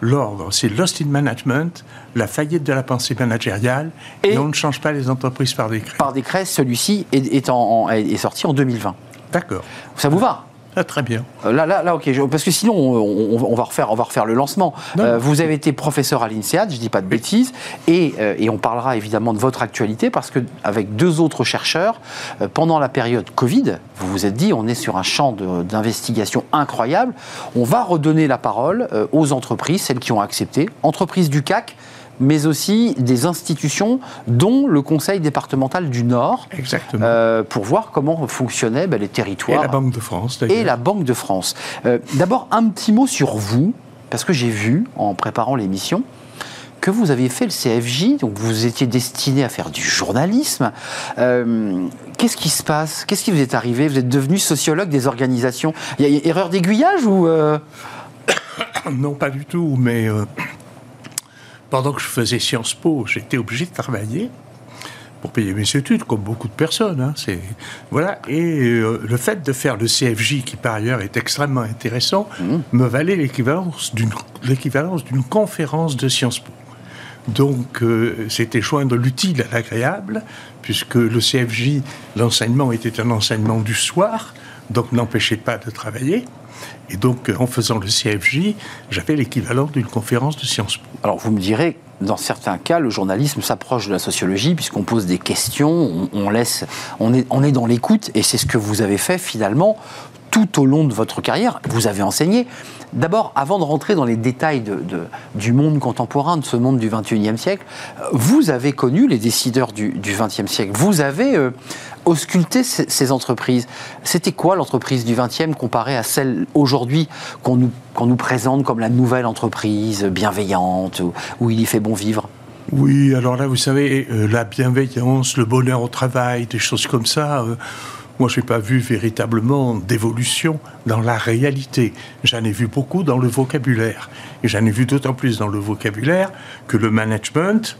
L'ordre, c'est Lost in Management, la faillite de la pensée managériale, et, on ne change pas les entreprises par décret. Par décret, celui-ci est, est sorti en 2020. D'accord. Ça vous va? Ah, très bien. Euh, là, là, là, ok, parce que sinon, on, va refaire, on va refaire le lancement. Euh, vous avez été professeur à l'INSEAD, je ne dis pas de bêtises, et, euh, et, on parlera évidemment de votre actualité, parce qu'avec deux autres chercheurs, pendant la période Covid, vous vous êtes dit, on est sur un champ d'investigation incroyable, on va redonner la parole aux entreprises, celles qui ont accepté, entreprises du CAC, mais aussi des institutions, dont le Conseil départemental du Nord, Exactement. euh, pour voir comment fonctionnaient ben, les Et territoires. la Banque de France, d'ailleurs. Et la Banque de France. Euh, D'abord, un petit mot sur vous, parce que j'ai vu, en préparant l'émission, que vous aviez fait le CFJ, donc vous étiez destiné à faire du journalisme. Euh, Qu'est-ce qui se passe? Qu'est-ce qui vous est arrivé? Vous êtes devenu sociologue des organisations. Il y a erreur d'aiguillage ou Non, pas du tout, mais pendant que je faisais Sciences Po, j'étais obligé de travailler pour payer mes études, comme beaucoup de personnes. hein, c'est voilà. Et euh, le fait de faire le CFJ, qui par ailleurs est extrêmement intéressant, me valait l'équivalence d'une l'équivalence d'une conférence de Sciences Po. Donc, euh, c'était joindre l'utile à l'agréable, puisque le CFJ, l'enseignement était un enseignement du soir, donc n'empêchait pas de travailler. Et donc, euh, en faisant le CFJ, j'avais l'équivalent d'une conférence de Sciences Po. Alors vous me direz, dans certains cas, le journalisme s'approche de la sociologie puisqu'on pose des questions, on, laisse, on est, on est dans l'écoute et c'est ce que vous avez fait finalement tout au long de votre carrière. Vous avez enseigné. D'abord, avant de rentrer dans les détails du monde contemporain, de ce monde du 21e siècle, euh, vous avez connu les décideurs du, 20e siècle. Vous avez euh, ausculté ces, entreprises. C'était quoi l'entreprise du 20e comparée à celle aujourd'hui qu'on nous, qu'on nous présente comme la nouvelle entreprise bienveillante, où, où il y fait bon vivre? Oui, alors là, vous savez, euh, la bienveillance, le bonheur au travail, des choses comme ça, euh, moi, je n'ai pas vu véritablement d'évolution dans la réalité. J'en ai vu beaucoup dans le vocabulaire. Et j'en ai vu d'autant plus dans le vocabulaire que le management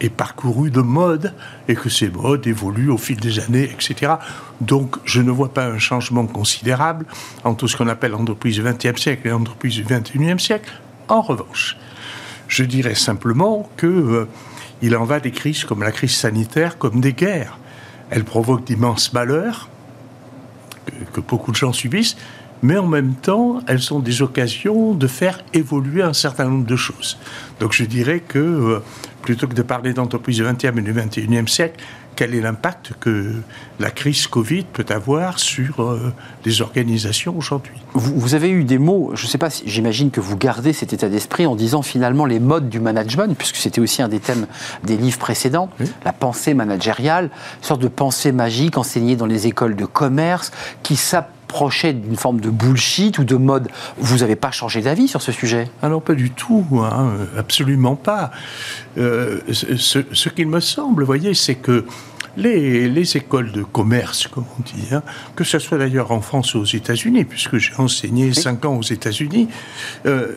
est parcouru de modes et que ces modes évoluent au fil des années, etc. Donc, je ne vois pas un changement considérable entre ce qu'on appelle l'entreprise du XXe siècle et l'entreprise du XXIe siècle. En revanche, je dirais simplement que euh, il en va des crises comme la crise sanitaire, comme des guerres. Elles provoquent d'immenses malheurs que, que beaucoup de gens subissent, mais en même temps, elles sont des occasions de faire évoluer un certain nombre de choses. Donc je dirais que euh, plutôt que de parler d'entreprise du XXe et du XXIe siècle, quel est l'impact que la crise Covid peut avoir sur euh, les organisations aujourd'hui? Vous, vous avez eu des mots, je ne sais pas, si, j'imagine que vous gardez cet état d'esprit en disant finalement les modes du management, puisque c'était aussi un des thèmes des livres précédents, Oui. la pensée managériale, une sorte de pensée magique enseignée dans les écoles de commerce, qui d'une forme de bullshit ou de mode. Vous n'avez pas changé d'avis sur ce sujet? Non, pas du tout, hein, absolument pas. Euh, ce ce, ce qu'il me semble, vous voyez, c'est que les, les écoles de commerce, comme on dit, hein, que ce soit d'ailleurs en France ou aux États-Unis, puisque j'ai enseigné cinq ans aux États-Unis, euh,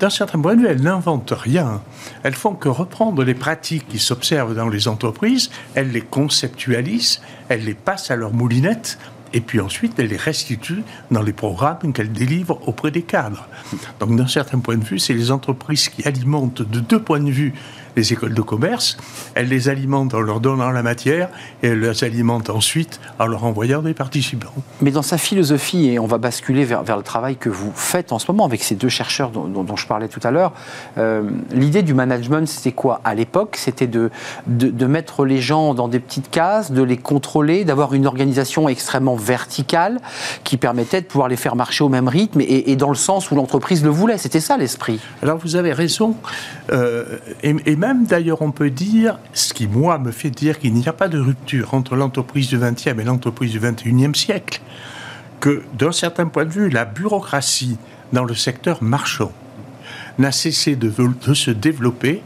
d'un certain point de vue, elles n'inventent rien. Elles font que reprendre les pratiques qui s'observent dans les entreprises, elles les conceptualisent, elles les passent à leur moulinette et puis ensuite elle les restitue dans les programmes qu'elle délivre auprès des cadres. Donc d'un certain point de vue, c'est les entreprises qui alimentent de deux points de vue les écoles de commerce. Elles les alimentent en leur donnant la matière et elles les alimentent ensuite en leur envoyant des participants. Mais dans sa philosophie, et on va basculer vers, vers le travail que vous faites en ce moment avec ces deux chercheurs dont, dont- dont je parlais tout à l'heure, euh, l'idée du management, c'était quoi À l'époque, c'était de, de, de mettre les gens dans des petites cases, de les contrôler, d'avoir une organisation extrêmement verticale qui permettait de pouvoir les faire marcher au même rythme et, et dans le sens où l'entreprise le voulait. C'était ça l'esprit. Alors vous avez raison. Euh, et, et même d'ailleurs, on peut dire, ce qui moi me fait dire qu'il n'y a pas de rupture entre l'entreprise du XXe et l'entreprise du XXIe siècle, que d'un certain point de vue, la bureaucratie dans le secteur marchand n'a cessé de, se développer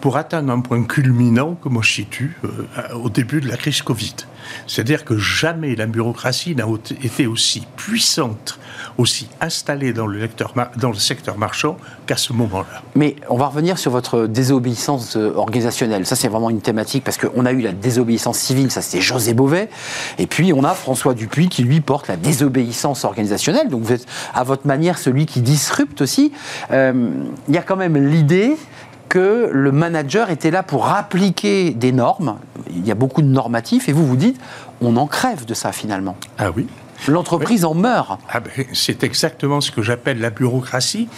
pour atteindre un point culminant que moi je situe euh, au début de la crise Covid. C'est-à-dire que jamais la bureaucratie n'a été aussi puissante, aussi installée dans le, lecteur mar- dans le secteur marchand qu'à ce moment-là. Mais on va revenir sur votre désobéissance euh, organisationnelle. Ça, c'est vraiment une thématique parce qu'on a eu la désobéissance civile, ça c'était José Bové. Et puis on a François Dupuis qui lui porte la désobéissance organisationnelle. Donc vous êtes à votre manière celui qui disrupte aussi. Euh, Il y a quand même l'idée que le manager était là pour appliquer des normes. Il y a beaucoup de normatifs et vous vous dites, on en crève de ça finalement. Ah oui L'entreprise en meurt. Ah ben, c'est exactement ce que j'appelle la bureaucratie.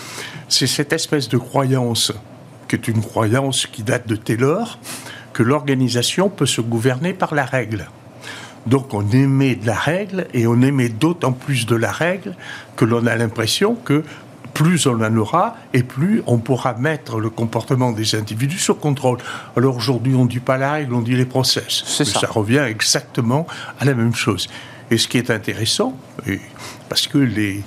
C'est cette espèce de croyance, qui est une croyance qui date de Taylor, que l'organisation peut se gouverner par la règle. Donc on émet de la règle et on émet d'autant plus de la règle que l'on a l'impression que plus on en aura et plus on pourra mettre le comportement des individus sous contrôle. Alors aujourd'hui, on ne dit pas la règle, on dit les process. C'est ça. ça revient exactement à la même chose. Et ce qui est intéressant, parce que les,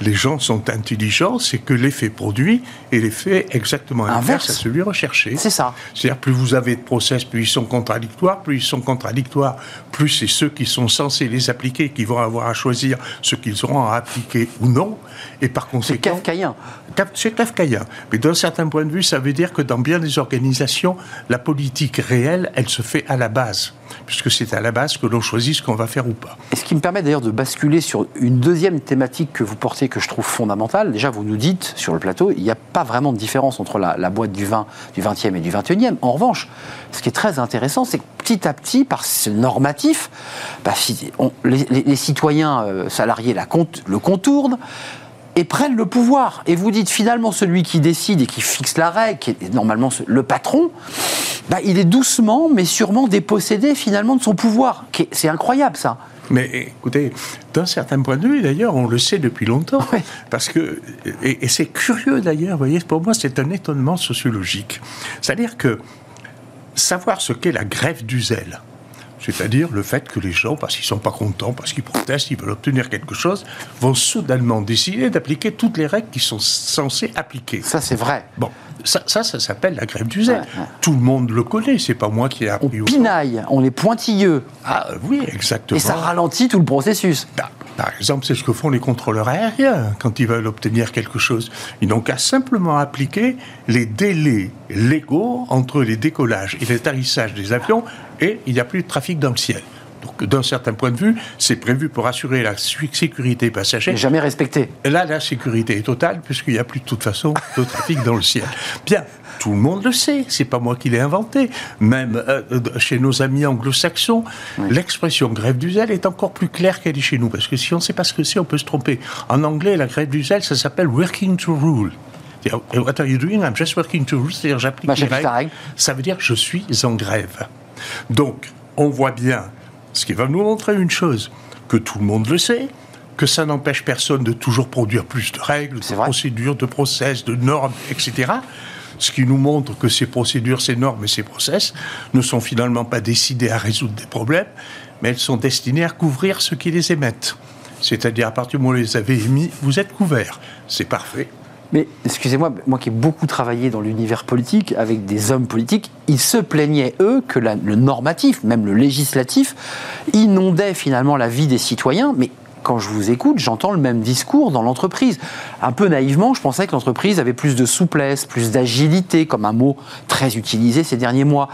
les gens sont intelligents, c'est que l'effet produit est l'effet exactement inverse, Inverse. à celui recherché. C'est ça. C'est-à-dire, plus vous avez de process, plus ils sont contradictoires. Plus ils sont contradictoires, plus c'est ceux qui sont censés les appliquer qui vont avoir à choisir ce qu'ils auront à appliquer ou non. Et par C'est conséquent. kafkaïen. Kaf- C'est kafkaïen. Mais d'un certain point de vue, ça veut dire que dans bien des organisations, la politique réelle, elle se fait à la base. Puisque c'est à la base que l'on choisit ce qu'on va faire ou pas. Et ce qui me permet d'ailleurs de basculer sur une deuxième thématique que vous portez, que je trouve fondamentale. Déjà, vous nous dites sur le plateau, il n'y a pas vraiment de différence entre la, boîte du vin du 20e et du 21e. En revanche, ce qui est très intéressant, c'est que petit à petit, par ce normatif, bah, les, citoyens euh, salariés la le contournent et prennent le pouvoir. Et vous dites finalement celui qui décide et qui fixe la règle, qui est normalement le patron, bah, il est doucement mais sûrement dépossédé finalement de son pouvoir. C'est incroyable ça. Mais écoutez, d'un certain point de vue, d'ailleurs, on le sait depuis longtemps. Parce que, et, et c'est curieux d'ailleurs, vous voyez, pour moi, c'est un étonnement sociologique. C'est-à-dire que savoir ce qu'est la grève du zèle, c'est-à-dire le fait que les gens, parce qu'ils ne sont pas contents, parce qu'ils protestent, ils veulent obtenir quelque chose, vont soudainement décider d'appliquer toutes les règles qui sont censées appliquer. Ça c'est vrai. Bon, ça, ça, ça s'appelle la grève du zèle. Ouais, ouais. Tout le monde le connaît, c'est pas moi qui ai On appris. au- pinaille, on est pointilleux. Ah oui, exactement. Et ça ralentit tout le processus. Bah, Par exemple, c'est ce que font les contrôleurs aériens quand ils veulent obtenir quelque chose. Ils n'ont qu'à simplement appliquer les délais légaux entre les décollages et l'atterrissage des avions et il n'y a plus de trafic dans le ciel. Donc, d'un certain point de vue, c'est prévu pour assurer la sécurité passager. Mais jamais respecté. Et Là, la sécurité est totale puisqu'il n'y a plus de toute façon de trafic dans le ciel. Bien, tout le monde le sait, c'est pas moi qui l'ai inventé. Même euh, euh, chez nos amis anglo-saxons, l'expression grève du zèle est encore plus claire qu'elle est chez nous parce que si on ne sait pas ce que c'est, on peut se tromper. En anglais, la grève du zèle, ça s'appelle working to rule. What are you doing? I'm just working to rule. C'est-à-dire, j'applique Bah, les règles. règle. Ça veut dire je suis en grève. Donc, on voit bien, ce qui va nous montrer une chose, que tout le monde le sait, que ça n'empêche personne de toujours produire plus de règles, de vrai. procédures, de process, de normes, etc. Ce qui nous montre que ces procédures, ces normes et ces process ne sont finalement pas décidés à résoudre des problèmes, mais elles sont destinées à couvrir ceux qui les émettent. C'est-à-dire, à partir du moment où vous les avez émis, vous êtes couverts. C'est parfait. Mais excusez-moi, moi qui ai beaucoup travaillé dans l'univers politique avec des hommes politiques, ils se plaignaient, eux, que la- le normatif, même le législatif, inondait finalement la vie des citoyens. Mais quand je vous écoute, j'entends le même discours dans l'entreprise. Un peu naïvement, je pensais que l'entreprise avait plus de souplesse, plus d'agilité, comme un mot très utilisé ces derniers mois.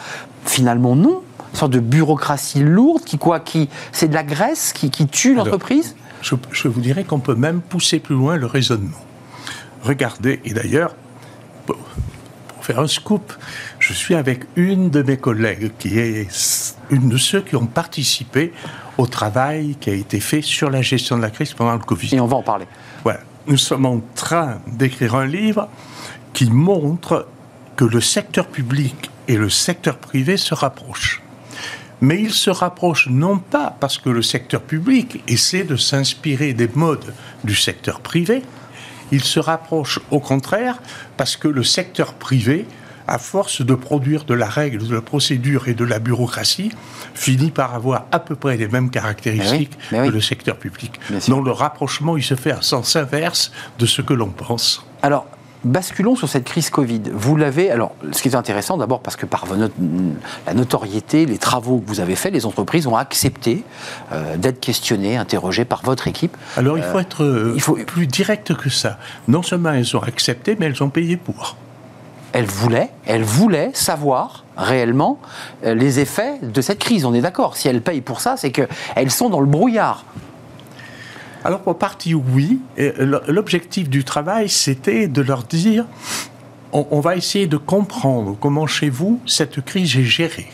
Finalement, non. Une sorte de bureaucratie lourde qui, quoi, qui, c'est de la graisse qui, qui tue l'entreprise? Je, je vous dirais qu'on peut même pousser plus loin le raisonnement. Regardez, et d'ailleurs, pour, faire un scoop, je suis avec une de mes collègues qui est une de ceux qui ont participé au travail qui a été fait sur la gestion de la crise pendant le Covid. Et on va en parler. Voilà. Nous sommes en train d'écrire un livre qui montre que le secteur public et le secteur privé se rapprochent. Mais ils se rapprochent non pas parce que le secteur public essaie de s'inspirer des modes du secteur privé, ils se rapprochent au contraire parce que le secteur privé, à force de produire de la règle, de la procédure et de la bureaucratie, finit par avoir à peu près les mêmes caractéristiques mais oui. que le secteur public. Donc le rapprochement, il se fait à sens inverse de ce que l'on pense. Alors, basculons sur cette crise Covid. Vous l'avez. Alors, ce qui est intéressant, d'abord parce que par votre- la notoriété, les travaux que vous avez faits, les entreprises ont accepté euh, d'être questionnées, interrogées par votre équipe. Alors il faut être euh, il faut- plus direct que ça. Non seulement elles ont accepté, mais elles ont payé pour. Elles voulaient, elles voulaient savoir réellement euh, les effets de cette crise. On est d'accord. Si elles payent pour ça, c'est qu'elles sont dans le brouillard. Alors pour partie oui, l'objectif du travail, c'était de leur dire, on, on va essayer de comprendre comment chez vous cette crise est gérée.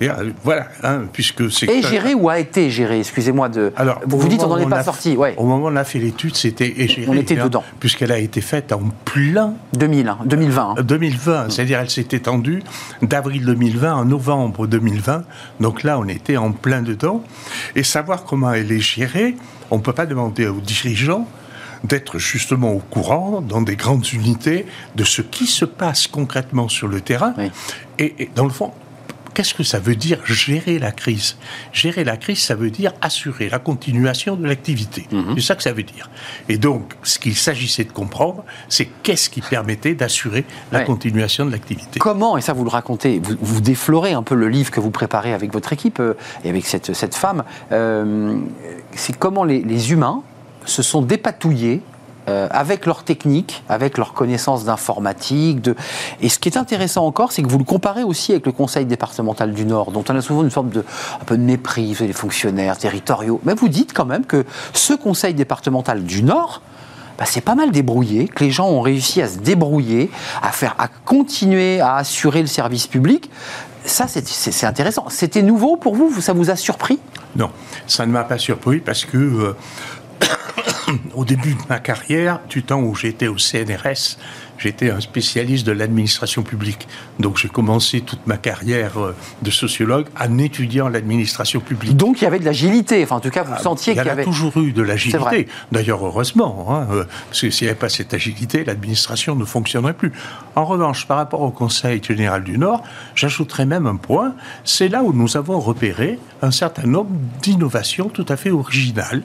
Euh, Voilà, hein, puisque c'est... Et géré ou a été géré Excusez-moi de. Alors, vous dites on n'en est pas sorti. Ouais. Au moment où on a fait l'étude, c'était et géré, On était hein, dedans. Puisqu'elle a été faite en plein 2000, hein, 2020. hein. 2020, c'est-à-dire elle s'est étendue d'avril 2020 à novembre 2020. Donc là, on était en plein dedans. Et savoir comment elle est gérée, on ne peut pas demander aux dirigeants d'être justement au courant dans des grandes unités de ce qui se passe concrètement sur le terrain. Et, et, dans le fond, Qu'est-ce que ça veut dire gérer la crise? Gérer la crise, ça veut dire assurer la continuation de l'activité. Mhm. C'est ça que ça veut dire. Et donc, ce qu'il s'agissait de comprendre, c'est qu'est-ce qui permettait d'assurer la continuation de l'activité. Comment, et ça vous le racontez, vous, déflorez un peu le livre que vous préparez avec votre équipe euh, et avec cette, cette femme, euh, c'est comment les, les humains se sont dépatouillés euh, avec leur technique, avec leur connaissance d'informatique. Et ce qui est intéressant encore, c'est que vous le comparez aussi avec le Conseil départemental du Nord, dont on a souvent une forme de un peu de mépris des fonctionnaires territoriaux. Mais vous dites quand même que ce Conseil départemental du Nord, bah, c'est pas mal débrouillé, que les gens ont réussi à se débrouiller, à faire, à continuer à assurer le service public. Ça, c'est intéressant. C'était nouveau pour vous? Ça vous a surpris? Non, ça ne m'a pas surpris parce que euh, au début de ma carrière, du temps où j'étais au CNRS, j'étais un spécialiste de l'administration publique. Donc j'ai commencé toute ma carrière euh, de sociologue en étudiant l'administration publique. Donc il y avait de l'agilité, enfin en tout cas vous ah, sentiez qu'il y, avait... Il y a toujours eu de l'agilité. D'ailleurs heureusement, hein, euh, parce que s'il n'y avait pas cette agilité, l'administration ne fonctionnerait plus. En revanche, par rapport au Conseil général du Nord, j'ajouterais même un point, c'est là où nous avons repéré un certain nombre d'innovations tout à fait originales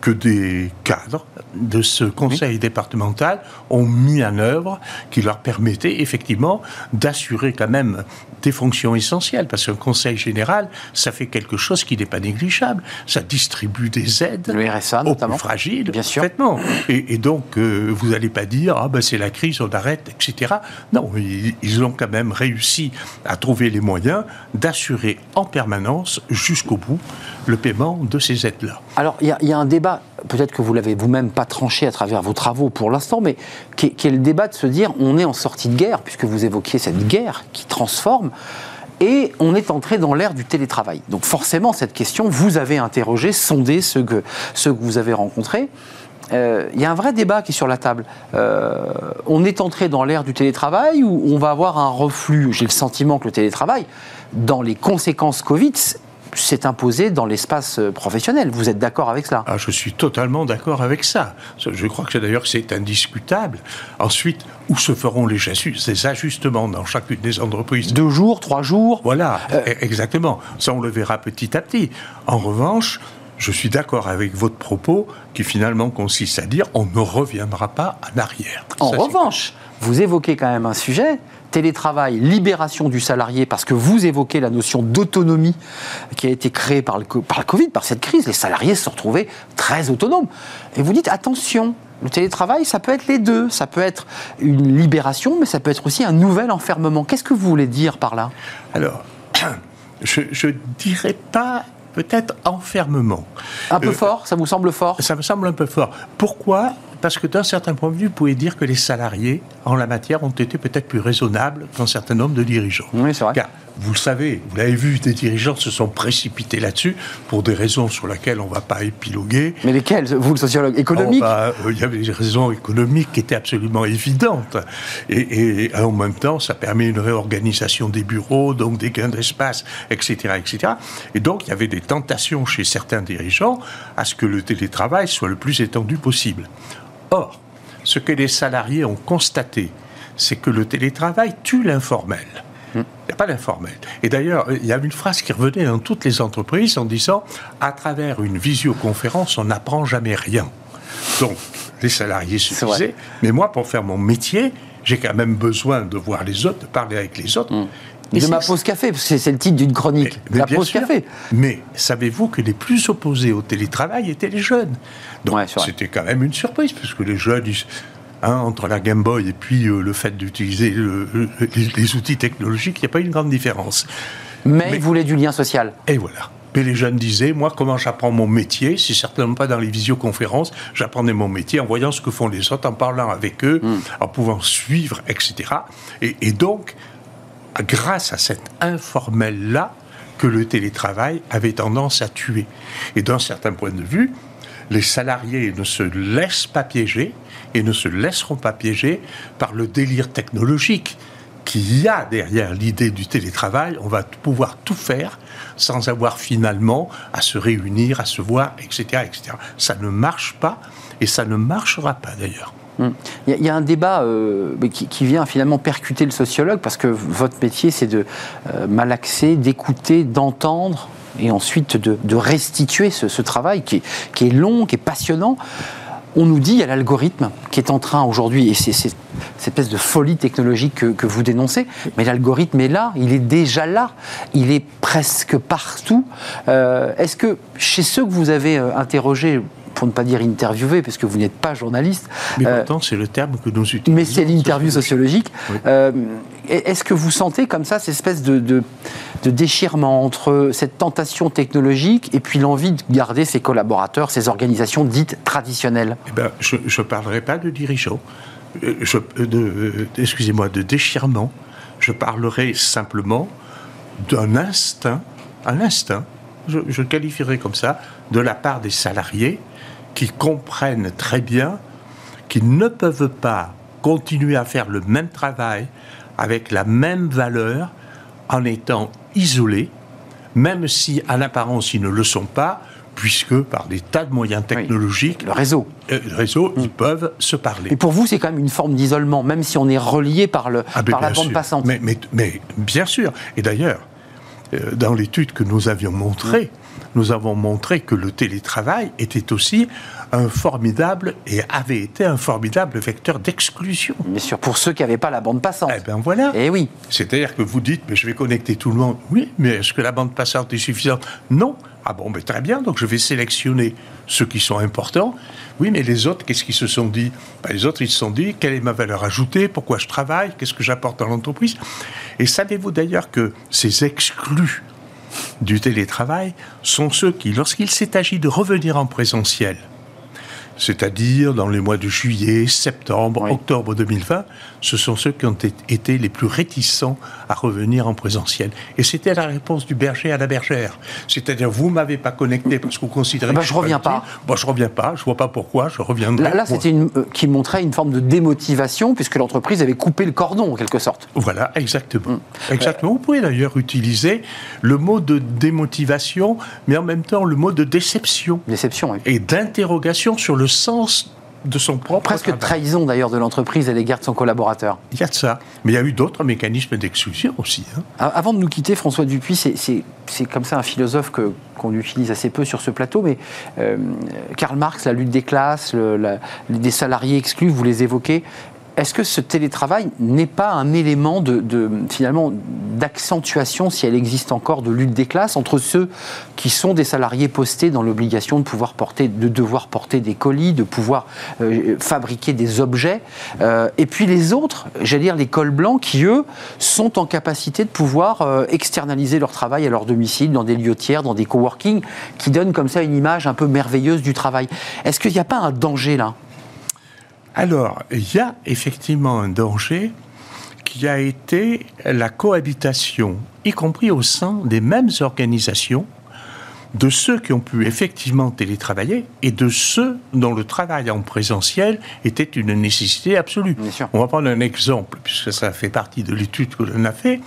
que des cadres de ce conseil départemental ont mis en œuvre qui leur permettait effectivement d'assurer quand même des fonctions essentielles, parce qu'un conseil général, ça fait quelque chose qui n'est pas négligeable. Ça distribue des aides le RSA, aux plus fragiles. Bien sûr. Et, et, donc, euh, vous n'allez pas dire, ah ben c'est la crise, on arrête, etc. Non, ils, ils ont quand même réussi à trouver les moyens d'assurer en permanence, jusqu'au bout, le paiement de ces aides-là. Alors, il y, a un débat, peut-être que vous l'avez vous-même pas tranché à travers vos travaux pour l'instant, mais qui est, le débat de se dire, on est en sortie de guerre, puisque vous évoquiez cette guerre qui transforme, et on est entré dans l'ère du télétravail. Donc forcément, cette question, vous avez interrogé, sondé ceux que, ceux que vous avez rencontrés. Euh, il y a un vrai débat qui est sur la table. Euh, on est entré dans l'ère du télétravail ou on va avoir un reflux? J'ai le sentiment que le télétravail, dans les conséquences Covid, s'est imposé dans l'espace euh, professionnel. Vous êtes d'accord avec cela? Ah, Je suis totalement d'accord avec ça. Je crois que d'ailleurs c'est indiscutable. Ensuite, où se feront les, ajustements dans chacune des entreprises? Deux jours, trois jours? Voilà, euh, e-, exactement. Ça, on le verra petit à petit. En revanche, je suis d'accord avec votre propos qui finalement consiste à dire on ne reviendra pas en arrière. En revanche, vous évoquez quand même un sujet télétravail, libération du salarié, parce que vous évoquez la notion d'autonomie qui a été créée par le, par le Covid, par cette crise. Les salariés se sont retrouvés très autonomes. Et vous dites, attention, le télétravail, ça peut être les deux. Ça peut être une libération, mais ça peut être aussi un nouvel enfermement. Qu'est-ce que vous voulez dire par là? Alors, je ne dirais pas peut-être enfermement. Un peu euh, fort? Ça vous semble fort? Ça me semble un peu fort. Pourquoi parce que d'un certain point de vue, vous pouvez dire que les salariés, en la matière, ont été peut-être plus raisonnables qu'un certain nombre de dirigeants. Oui, c'est vrai. Car, vous le savez, vous l'avez vu, des dirigeants se sont précipités là-dessus pour des raisons sur lesquelles on ne va pas épiloguer. Mais lesquelles? Vous, le sociologue économique? Oh, bah, euh, Il y avait des raisons économiques qui étaient absolument évidentes. Et, et, en même temps, ça permet une réorganisation des bureaux, donc des gains d'espace, etc., etc. Et donc, il y avait des tentations chez certains dirigeants à ce que le télétravail soit le plus étendu possible. Or, ce que les salariés ont constaté, c'est que le télétravail tue l'informel. Il n'y a pas d'informel. Et d'ailleurs, il y a une phrase qui revenait dans toutes les entreprises en disant à travers une visioconférence, on n'apprend jamais rien. Donc, les salariés se disaient mais moi, pour faire mon métier, j'ai quand même besoin de voir les autres, de parler avec les autres. Mm de ma pause café, parce que c'est le titre d'une chronique. la pause café. Mais savez-vous que les plus opposés au télétravail étaient les jeunes? Donc c'était quand même une surprise, parce que les jeunes, hein, entre la Game Boy et puis euh, le fait d'utiliser les, outils technologiques, il n'y a pas une grande différence. Mais, ils voulaient du lien social. Et voilà. Mais les jeunes disaient, moi, comment j'apprends mon métier C'est certainement pas dans les visioconférences. J'apprenais mon métier en voyant ce que font les autres, en parlant avec eux, hmm. en pouvant suivre, etc. Et, et donc, grâce à cet informel-là que le télétravail avait tendance à tuer. Et d'un certain point de vue, les salariés ne se laissent pas piéger et ne se laisseront pas piéger par le délire technologique qu'il y a derrière l'idée du télétravail, on va pouvoir tout faire sans avoir finalement à se réunir, à se voir, etc. etc. Ça ne marche pas et ça ne marchera pas d'ailleurs. Hum. Il y, a un débat euh, qui, vient finalement percuter le sociologue parce que votre métier c'est de euh, malaxer, d'écouter, d'entendre et ensuite de, restituer ce, travail qui est, long, qui est passionnant. On nous dit, il y a l'algorithme qui est en train aujourd'hui, et c'est cette espèce de folie technologique que, vous dénoncez, mais l'algorithme est là, il est déjà là, il est presque partout. Euh, est-ce que chez ceux que vous avez interrogés, pour ne pas dire interviewé, parce que vous n'êtes pas journaliste. Mais euh, pourtant, c'est le terme que nous utilisons. Mais c'est l'interview sociologique. Est-ce que vous sentez comme ça cette espèce de, déchirement entre cette tentation technologique et puis l'envie de garder ses collaborateurs, ses organisations dites traditionnelles? Eh ben, Je ne parlerai pas de dirigeants, euh, euh, euh, excusez-moi, de déchirement. Je parlerai simplement d'un instinct, un instinct, je, je le qualifierai comme ça, de la part des salariés qui comprennent très bien qu'ils ne peuvent pas continuer à faire le même travail avec la même valeur en étant isolés, même si à l'apparence ils ne le sont pas, puisque par des tas de moyens technologiques, le réseau, euh, le réseau, ils mm. peuvent se parler. Et pour vous, c'est quand même une forme d'isolement, même si on est relié par, le, ah, par la bande passante. Mais, mais, mais, bien sûr. Et d'ailleurs, euh, dans l'étude que nous avions montrée, nous avons montré que le télétravail était aussi un formidable et avait été un formidable vecteur d'exclusion. Bien sûr, pour ceux qui n'avaient pas la bande passante. Eh bien voilà. Eh oui. C'est-à-dire que vous dites, mais je vais connecter tout le monde. Oui, mais est-ce que la bande passante est suffisante? Non. Ah bon, mais très bien, donc je vais sélectionner ceux qui sont importants. Oui, mais les autres, qu'est-ce qu'ils se sont dit? Ben, Les autres, ils se sont dit, quelle est ma valeur ajoutée? Pourquoi je travaille? Qu'est-ce que j'apporte dans l'entreprise? Et savez-vous d'ailleurs que ces exclus du télétravail sont ceux qui, lorsqu'il s'est agi de revenir en présentiel, c'est-à-dire dans les mois de juillet, septembre, octobre 2020, ce sont ceux qui ont été les plus réticents à revenir en présentiel. Et c'était la réponse du berger à la bergère. C'est-à-dire, vous m'avez pas connecté parce que vous considérez bah, que je reviens pas. Bon, je reviens pas. Je vois pas pourquoi. Je reviendrai. Là, là c'était une, euh, qui montrait une forme de démotivation puisque l'entreprise avait coupé le cordon en quelque sorte. Voilà, exactement. Mm. Exactement. Vous pouvez d'ailleurs utiliser le mot de démotivation, mais en même temps le mot de déception. Déception. Oui. Et d'interrogation sur le sens de son propre Presque trahison d'ailleurs de l'entreprise à l'égard de son collaborateur. Il y a de ça. Mais il y a eu d'autres mécanismes d'exclusion aussi. Hein. Avant de nous quitter, François Dupuis, c'est comme ça un philosophe qu'on utilise assez peu sur ce plateau, mais euh, Karl Marx, la lutte des classes, le, des salariés exclus, vous les évoquez, est-ce que ce télétravail n'est pas un élément de, finalement d'accentuation, si elle existe encore, de lutte des classes entre ceux qui sont des salariés postés dans l'obligation de pouvoir porter, de devoir porter des colis, de pouvoir euh, fabriquer des objets, euh, et puis les autres, j'allais dire les cols blancs, qui eux sont en capacité de pouvoir euh, externaliser leur travail à leur domicile, dans des lieux tiers, dans des coworking, qui donnent comme ça une image un peu merveilleuse du travail. Est-ce qu'il n'y a pas un danger là? Alors, il y a effectivement un danger qui a été la cohabitation, y compris au sein des mêmes organisations, de ceux qui ont pu effectivement télétravailler et de ceux dont le travail en présentiel était une nécessité absolue. On va prendre un exemple, puisque ça fait partie de l'étude que l'on a fait.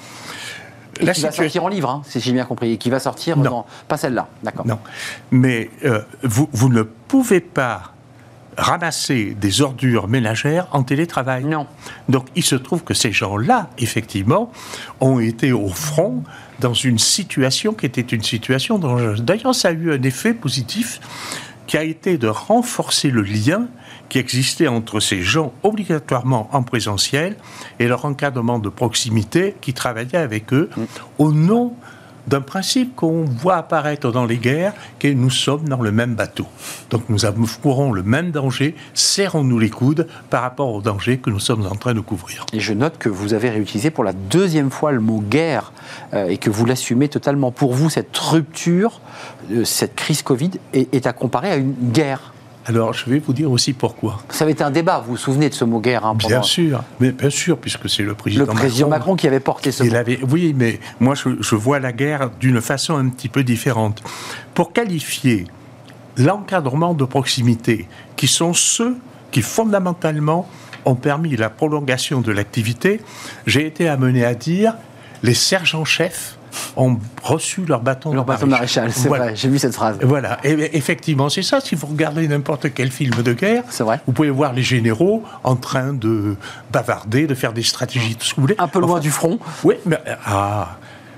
Et qui va sortir en livre, hein, si j'ai bien compris, et qui va sortir dans... Pas celle-là, d'accord. Non, mais euh, vous, vous ne pouvez pas ramasser des ordures ménagères en télétravail. Non. Donc il se trouve que ces gens-là, effectivement, ont été au front dans une situation qui était une situation dangereuse. D'ailleurs, ça a eu un effet positif qui a été de renforcer le lien qui existait entre ces gens obligatoirement en présentiel et leur encadrement de proximité qui travaillait avec eux mm. au nom d'un principe qu'on voit apparaître dans les guerres, que nous sommes dans le même bateau. Donc nous courons le même danger, serrons-nous les coudes par rapport au danger que nous sommes en train de couvrir. Et je note que vous avez réutilisé pour la deuxième fois le mot guerre euh, et que vous l'assumez totalement. Pour vous, cette rupture, euh, cette crise Covid est à comparer à une guerre alors, je vais vous dire aussi pourquoi. Ça avait été un débat, vous vous souvenez de ce mot guerre hein, Bien sûr, mais bien sûr, puisque c'est le président, le président Macron, qui avait porté ce il Avait, oui, mais moi, je, vois la guerre d'une façon un petit peu différente. Pour qualifier l'encadrement de proximité, qui sont ceux qui fondamentalement ont permis la prolongation de l'activité, j'ai été amené à dire les sergents-chefs ont reçu leur bâton Leur de bâton de maréchal, c'est Voilà. vrai, j'ai vu cette phrase. Voilà, et effectivement, c'est ça. Si vous regardez n'importe quel film de guerre, C'est vrai. vous pouvez voir les généraux en train de bavarder, de faire des stratégies, tout ce que vous voulez. Un peu loin Enfin, du front. Oui, mais ah,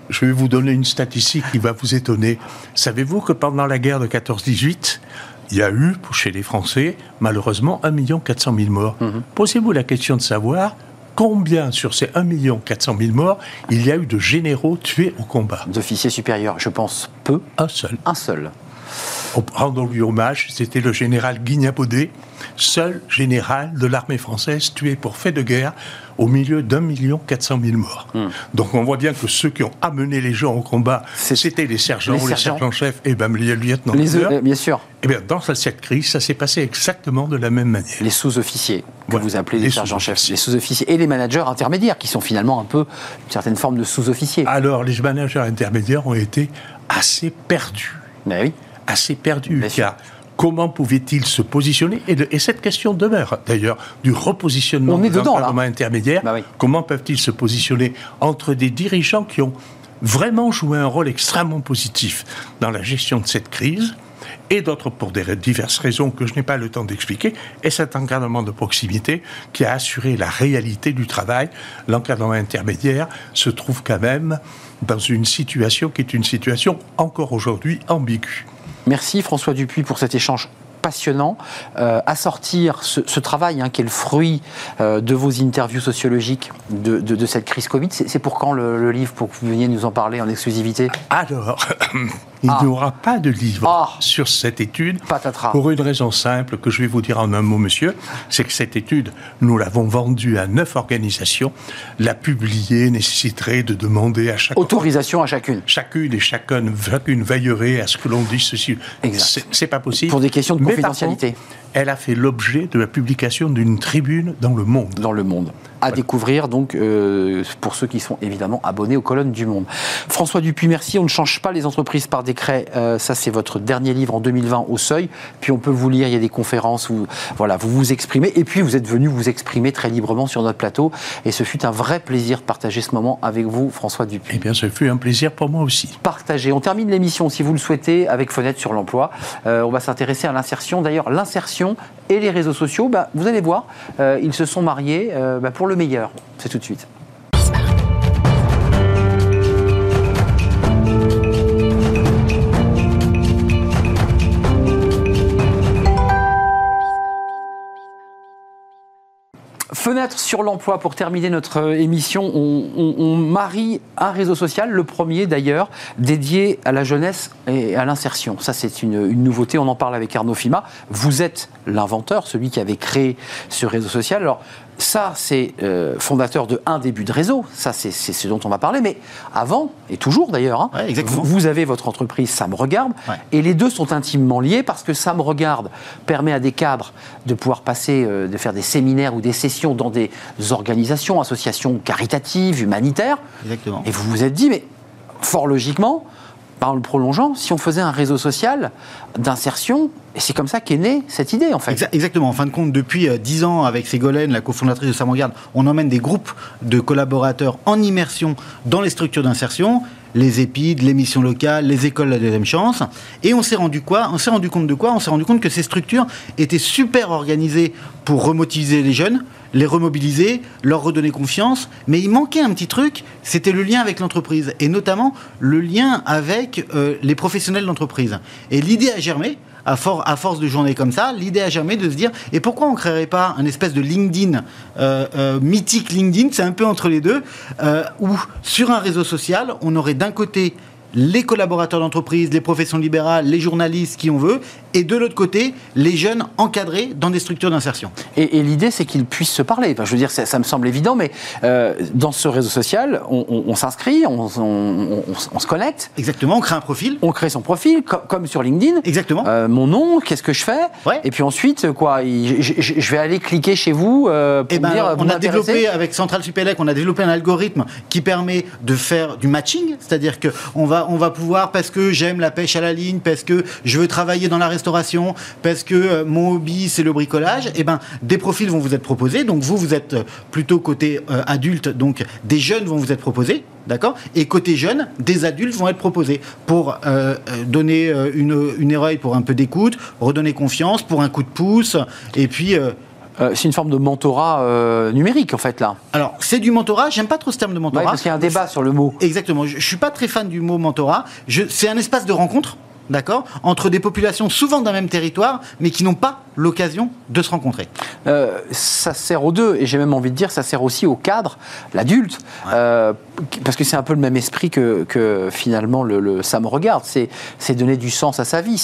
je vais vous donner une statistique qui va vous étonner. Savez-vous que pendant la guerre de 14-18, il y a eu, chez les Français, malheureusement, 1 400 000 morts? Mhm. Posez-vous la question de savoir combien sur ces 1 400 000 morts, il y a eu de généraux tués au combat. D'officier supérieur, je pense peu. Un seul. Un seul. Rendons-lui hommage, c'était le général Guignapodé, seul général de l'armée française tué pour fait de guerre au milieu d'un million quatre cent mille morts. Donc on voit bien que ceux qui ont amené les gens au combat, c'était les sergents, les les, sergents. sergents-chefs et même les lieutenants. Les, euh, bien sûr, Eh bien, dans cette crise, ça s'est passé exactement de la même manière. les sous-officiers, que Ouais, vous appelez les, les sergents-chefs, les sous-officiers et les managers intermédiaires, qui sont finalement un peu une certaine forme de sous-officiers. Alors, les managers intermédiaires ont été assez perdus. Mais oui. assez perdu. Bien sûr. Comment pouvait-il se positionner et, cette question demeure, d'ailleurs, du repositionnement là. l'encadrement intermédiaire. Bah oui. Comment peuvent-ils se positionner entre des dirigeants qui ont vraiment joué un rôle extrêmement positif dans la gestion de cette crise et d'autres pour des diverses raisons que je n'ai pas le temps d'expliquer, et cet encadrement de proximité qui a assuré la réalité du travail. L'encadrement intermédiaire se trouve quand même dans une situation qui est une situation encore aujourd'hui ambiguë. Merci François Dupuis pour cet échange passionnant. Euh, à sortir ce, travail hein, qui est le fruit euh, de vos interviews sociologiques de, cette crise Covid, c'est c'est pour quand le, le livre, pour que vous veniez nous en parler en exclusivité? Alors, il Ah. n'y aura pas de livre Ah. sur cette étude. Patatras. Pour une raison simple que je vais vous dire en un mot, monsieur, c'est que cette étude, nous l'avons vendue à neuf organisations. La publier nécessiterait de demander à chaque Autorisation à chacune. chacune et chacun, chacune veillerait à ce que l'on dise ceci. Exact. C'est- pas possible. Pour des questions de confidentialité. Elle a fait l'objet de la publication d'une tribune dans le Monde. dans le monde. À découvrir donc euh, pour ceux qui sont évidemment abonnés aux colonnes du Monde. François Dupuis, merci. On ne change pas les entreprises par décret. Euh, ça, c'est votre dernier livre en 2020 au Seuil. Puis on peut vous lire. Il y a des conférences où voilà, vous vous exprimez. Et puis vous êtes venu vous exprimer très librement sur notre plateau. Et ce fut un vrai plaisir de partager ce moment avec vous, François Dupuis. Eh bien, ce fut un plaisir pour moi aussi. Partagez. On termine l'émission, si vous le souhaitez, avec Fenêtre sur l'emploi. Euh, on va s'intéresser à l'insertion. D'ailleurs, l'insertion et les réseaux sociaux, bah, vous allez voir, euh, ils se sont mariés euh, bah, pour le meilleur. C'est tout de suite. Fenêtre sur l'emploi pour terminer notre euh, émission. On, on- marie un réseau social, le premier d'ailleurs, dédié à la jeunesse et à l'insertion. Ça, c'est une, une nouveauté. On en parle avec Arnaud Fima. Vous êtes l'inventeur, celui qui avait créé ce réseau social. Alors, ça, c'est euh, fondateur de un début de réseau. Ça, c'est ce dont on va parler. Mais avant, et toujours d'ailleurs, hein, Ouais, vous, vous avez votre entreprise, ça me regarde. Ouais. Et les deux sont intimement liés parce que ça me regarde permet à des cadres de pouvoir passer, euh, de faire des séminaires ou des sessions dans des organisations, associations caritatives, humanitaires. Exactement. Et vous vous êtes dit, mais fort logiquement, par le prolongeant, si on faisait un réseau social d'insertion, c'est comme ça qu'est née cette idée en fait. Exa- Exactement. En fin de compte, depuis euh, 10 ans, avec Ségolène, la cofondatrice de Samogarde, on emmène des groupes de collaborateurs en immersion dans les structures d'insertion, les EPID, les missions locales, les écoles de la deuxième chance. Et on s'est rendu quoi On s'est rendu compte de quoi? On s'est rendu compte que ces structures étaient super organisées pour remotiver les jeunes, les remobiliser, leur redonner confiance, mais il manquait un petit truc, c'était le lien avec l'entreprise, et notamment le lien avec euh, les professionnels d'entreprise. Et l'idée a germé, à, for- à force de journées comme ça, l'idée a germé de se dire, et pourquoi on ne créerait pas un espèce de LinkedIn, euh, euh, mythique LinkedIn, c'est un peu entre les deux, où sur un réseau social, on aurait d'un côté les collaborateurs d'entreprise, les professions libérales, les journalistes, qui on veut, et de l'autre côté, les jeunes encadrés dans des structures d'insertion. Et, et l'idée, c'est qu'ils puissent se parler. Enfin, je veux dire, ça, ça me semble évident, mais euh, dans ce réseau social, on, on- on s'inscrit, on, se connecte, Exactement, on crée un profil. on crée son profil, co- comme sur LinkedIn. Exactement. Euh, mon nom, qu'est-ce que je fais? Ouais. Et puis ensuite, quoi, je, vais aller cliquer chez vous euh, pour Eh ben, me dire, vous on a développé avec Central Supélec, on a développé un algorithme qui permet de faire du matching, c'est-à-dire que on va on va pouvoir, parce que j'aime la pêche à la ligne, parce que je veux travailler dans la restauration, parce que euh, mon hobby c'est le bricolage, et ben des profils vont vous être proposés. Donc vous, vous êtes plutôt côté euh, adulte, donc des jeunes vont vous être proposés. D'accord? Et côté jeune, des adultes vont être proposés pour euh, euh, donner euh, une, une pour un peu d'écoute, redonner confiance, pour un coup de pouce, et puis... euh, c'est une forme de mentorat euh, numérique, en fait, là. alors, c'est du mentorat, j'aime pas trop ce terme de Ouais, mentorat. parce qu'il y a un débat sur le mot. Exactement. Je, je suis pas très fan du mot mentorat. C'est un espace de rencontre, d'accord, entre des populations souvent d'un même territoire, mais qui n'ont pas l'occasion de se rencontrer. Euh, ça sert aux deux, et j'ai même envie de dire, ça sert aussi au cadre, l'adulte, euh, parce que c'est un peu le même esprit que, que finalement le, le ça me regarde, c'est donner du sens à sa vie,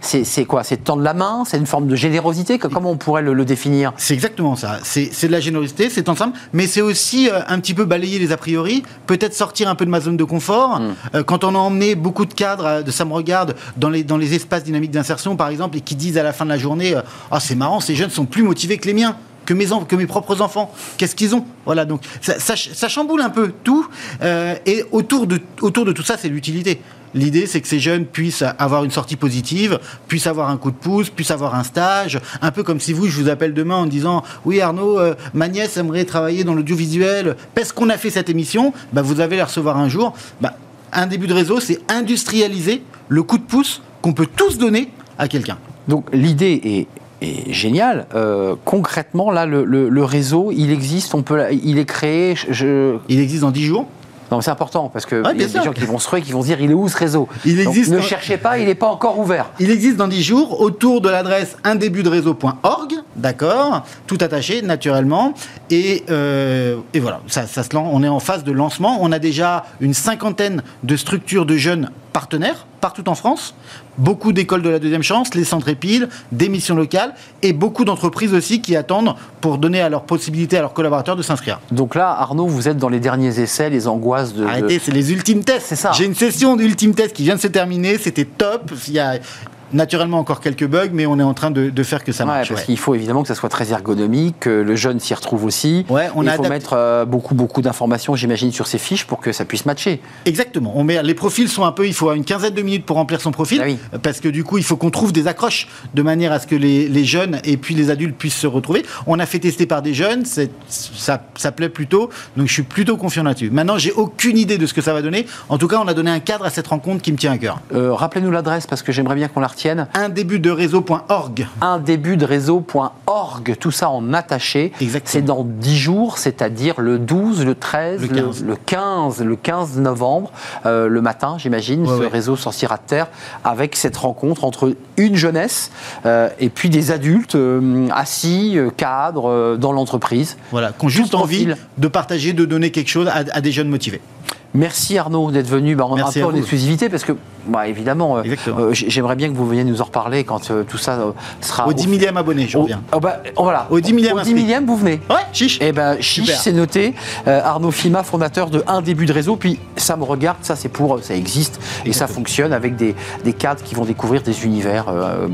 c'est quoi? C'est tendre la main, c'est une forme de générosité, que- comment on pourrait le, le définir? C'est exactement ça. C'est de la générosité, c'est ensemble, mais c'est aussi euh, un petit peu balayer les a priori, peut-être sortir un peu de ma zone de confort. Euh, quand on a emmené beaucoup de cadres de ça me regarde dans les, dans les espaces dynamiques d'insertion, par exemple, et qui disent à la fin de la journée, ah c'est marrant, ces jeunes sont plus motivés que les miens. Que mes, que mes propres enfants, qu'est-ce qu'ils ont? Voilà, donc ça chamboule un peu tout. euh, et autour de, autour de tout ça, c'est l'utilité. L'idée, c'est que ces jeunes puissent avoir une sortie positive, puissent avoir un coup de pouce, puissent avoir un stage. Un peu comme si vous, je vous appelle demain en disant Oui, Arnaud, euh, ma nièce aimerait travailler dans l'audiovisuel. Parce qu'on a fait cette émission, bah, vous allez la recevoir un jour. Bah, un début de réseau, c'est industrialiser le coup de pouce qu'on peut tous donner à quelqu'un. Donc l'idée est, est géniale. Euh, concrètement, là, le, le- le réseau, il existe, on peut, il est créé. je- Il existe dans 10 jours? non, c'est important parce que Ouais, il y a des gens qui vont se ruer, qui vont se dire, il est où ce réseau? Il Donc, existe Ne cherchez pas, il n'est pas encore ouvert. Il existe dans 10 jours autour de l'adresse undébutderéseau.org, d'accord Tout attaché, naturellement. Et, euh, et voilà, ça, ça se lance. On est en phase de lancement. On a déjà une cinquantaine de structures de jeunes partenaires partout en France. Beaucoup d'écoles de la deuxième chance, les centres épiles, des missions locales et beaucoup d'entreprises aussi qui attendent pour donner à leur possibilité à leurs collaborateurs de s'inscrire. Donc là, Arnaud, vous êtes dans les derniers essais, les angoisses de. de- Arrêtez, c'est les ultimes tests. C'est ça. J'ai une session d'ultime test qui vient de se terminer. C'était top. Il y a naturellement encore quelques bugs, mais on est en train de, de faire que ça Ouais, marche. parce ouais. qu'il faut évidemment que ça soit très ergonomique, que le jeune s'y retrouve aussi. Ouais, on il a faut adapté- mettre euh, beaucoup, beaucoup d'informations, j'imagine, sur ces fiches pour que ça puisse matcher. Exactement. On met, les profils sont un peu, il faut une quinzaine de minutes pour remplir son profil, Ah oui. parce que du coup, il faut qu'on trouve des accroches de manière à ce que les, les jeunes et puis les adultes puissent se retrouver. On a fait tester par des jeunes, ça, ça plaît plutôt, donc je suis plutôt confiant là-dessus. Maintenant, j'ai aucune idée de ce que ça va donner. En tout cas, on a donné un cadre à cette rencontre qui me tient à cœur. Euh, Rappelez-nous l'adresse parce que j'aimerais bien qu'on la Un début de réseau.org. un début de réseau.org, tout ça en attaché. C'est dans 10 jours, c'est-à-dire le 12, le 13, Le le, 15. le 15, le 15 novembre, euh, le matin, j'imagine, Ouais, ce ouais. réseau sortira de terre avec cette rencontre entre une jeunesse euh, et puis des adultes euh, assis, cadres, dans l'entreprise. Voilà, qui ont juste envie de partager, de donner quelque chose à, à des jeunes motivés. Merci Arnaud d'être venu bah, Merci un peu en exclusivité parce que bah, évidemment, euh, euh, j'aimerais bien que vous veniez nous en reparler quand euh, tout ça euh, sera Au 10 millième abonné, je au- reviens. oh, bah, oh, voilà. Au 10 millième Au 10 inscrit. millième, vous venez. Ouais, chiche. Eh ben, chiche, c'est noté. Arnaud Fima, fondateur de Un début de réseau. Puis ça me regarde, ça c'est pour, ça existe et ça fonctionne avec des, des cadres qui vont découvrir des univers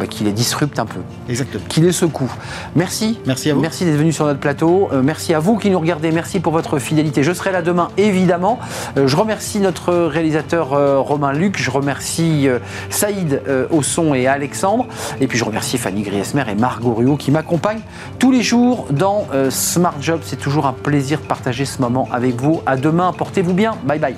qui les disruptent un peu, Exactement. qui les secouent. Merci. Merci à vous. Merci d'être venu sur notre plateau. Merci à vous qui nous regardez. Merci pour votre fidélité. Je serai là demain, évidemment. Euh, je remercie notre réalisateur euh, Romain Luc. Je remercie euh, Saïd au et Alexandre. Et puis je remercie Fanny Griesmer et Margot Ruot qui m'accompagnent tous les jours dans Smart Job. C'est toujours un plaisir de partager ce moment avec vous. À demain. Portez-vous bien. Bye bye.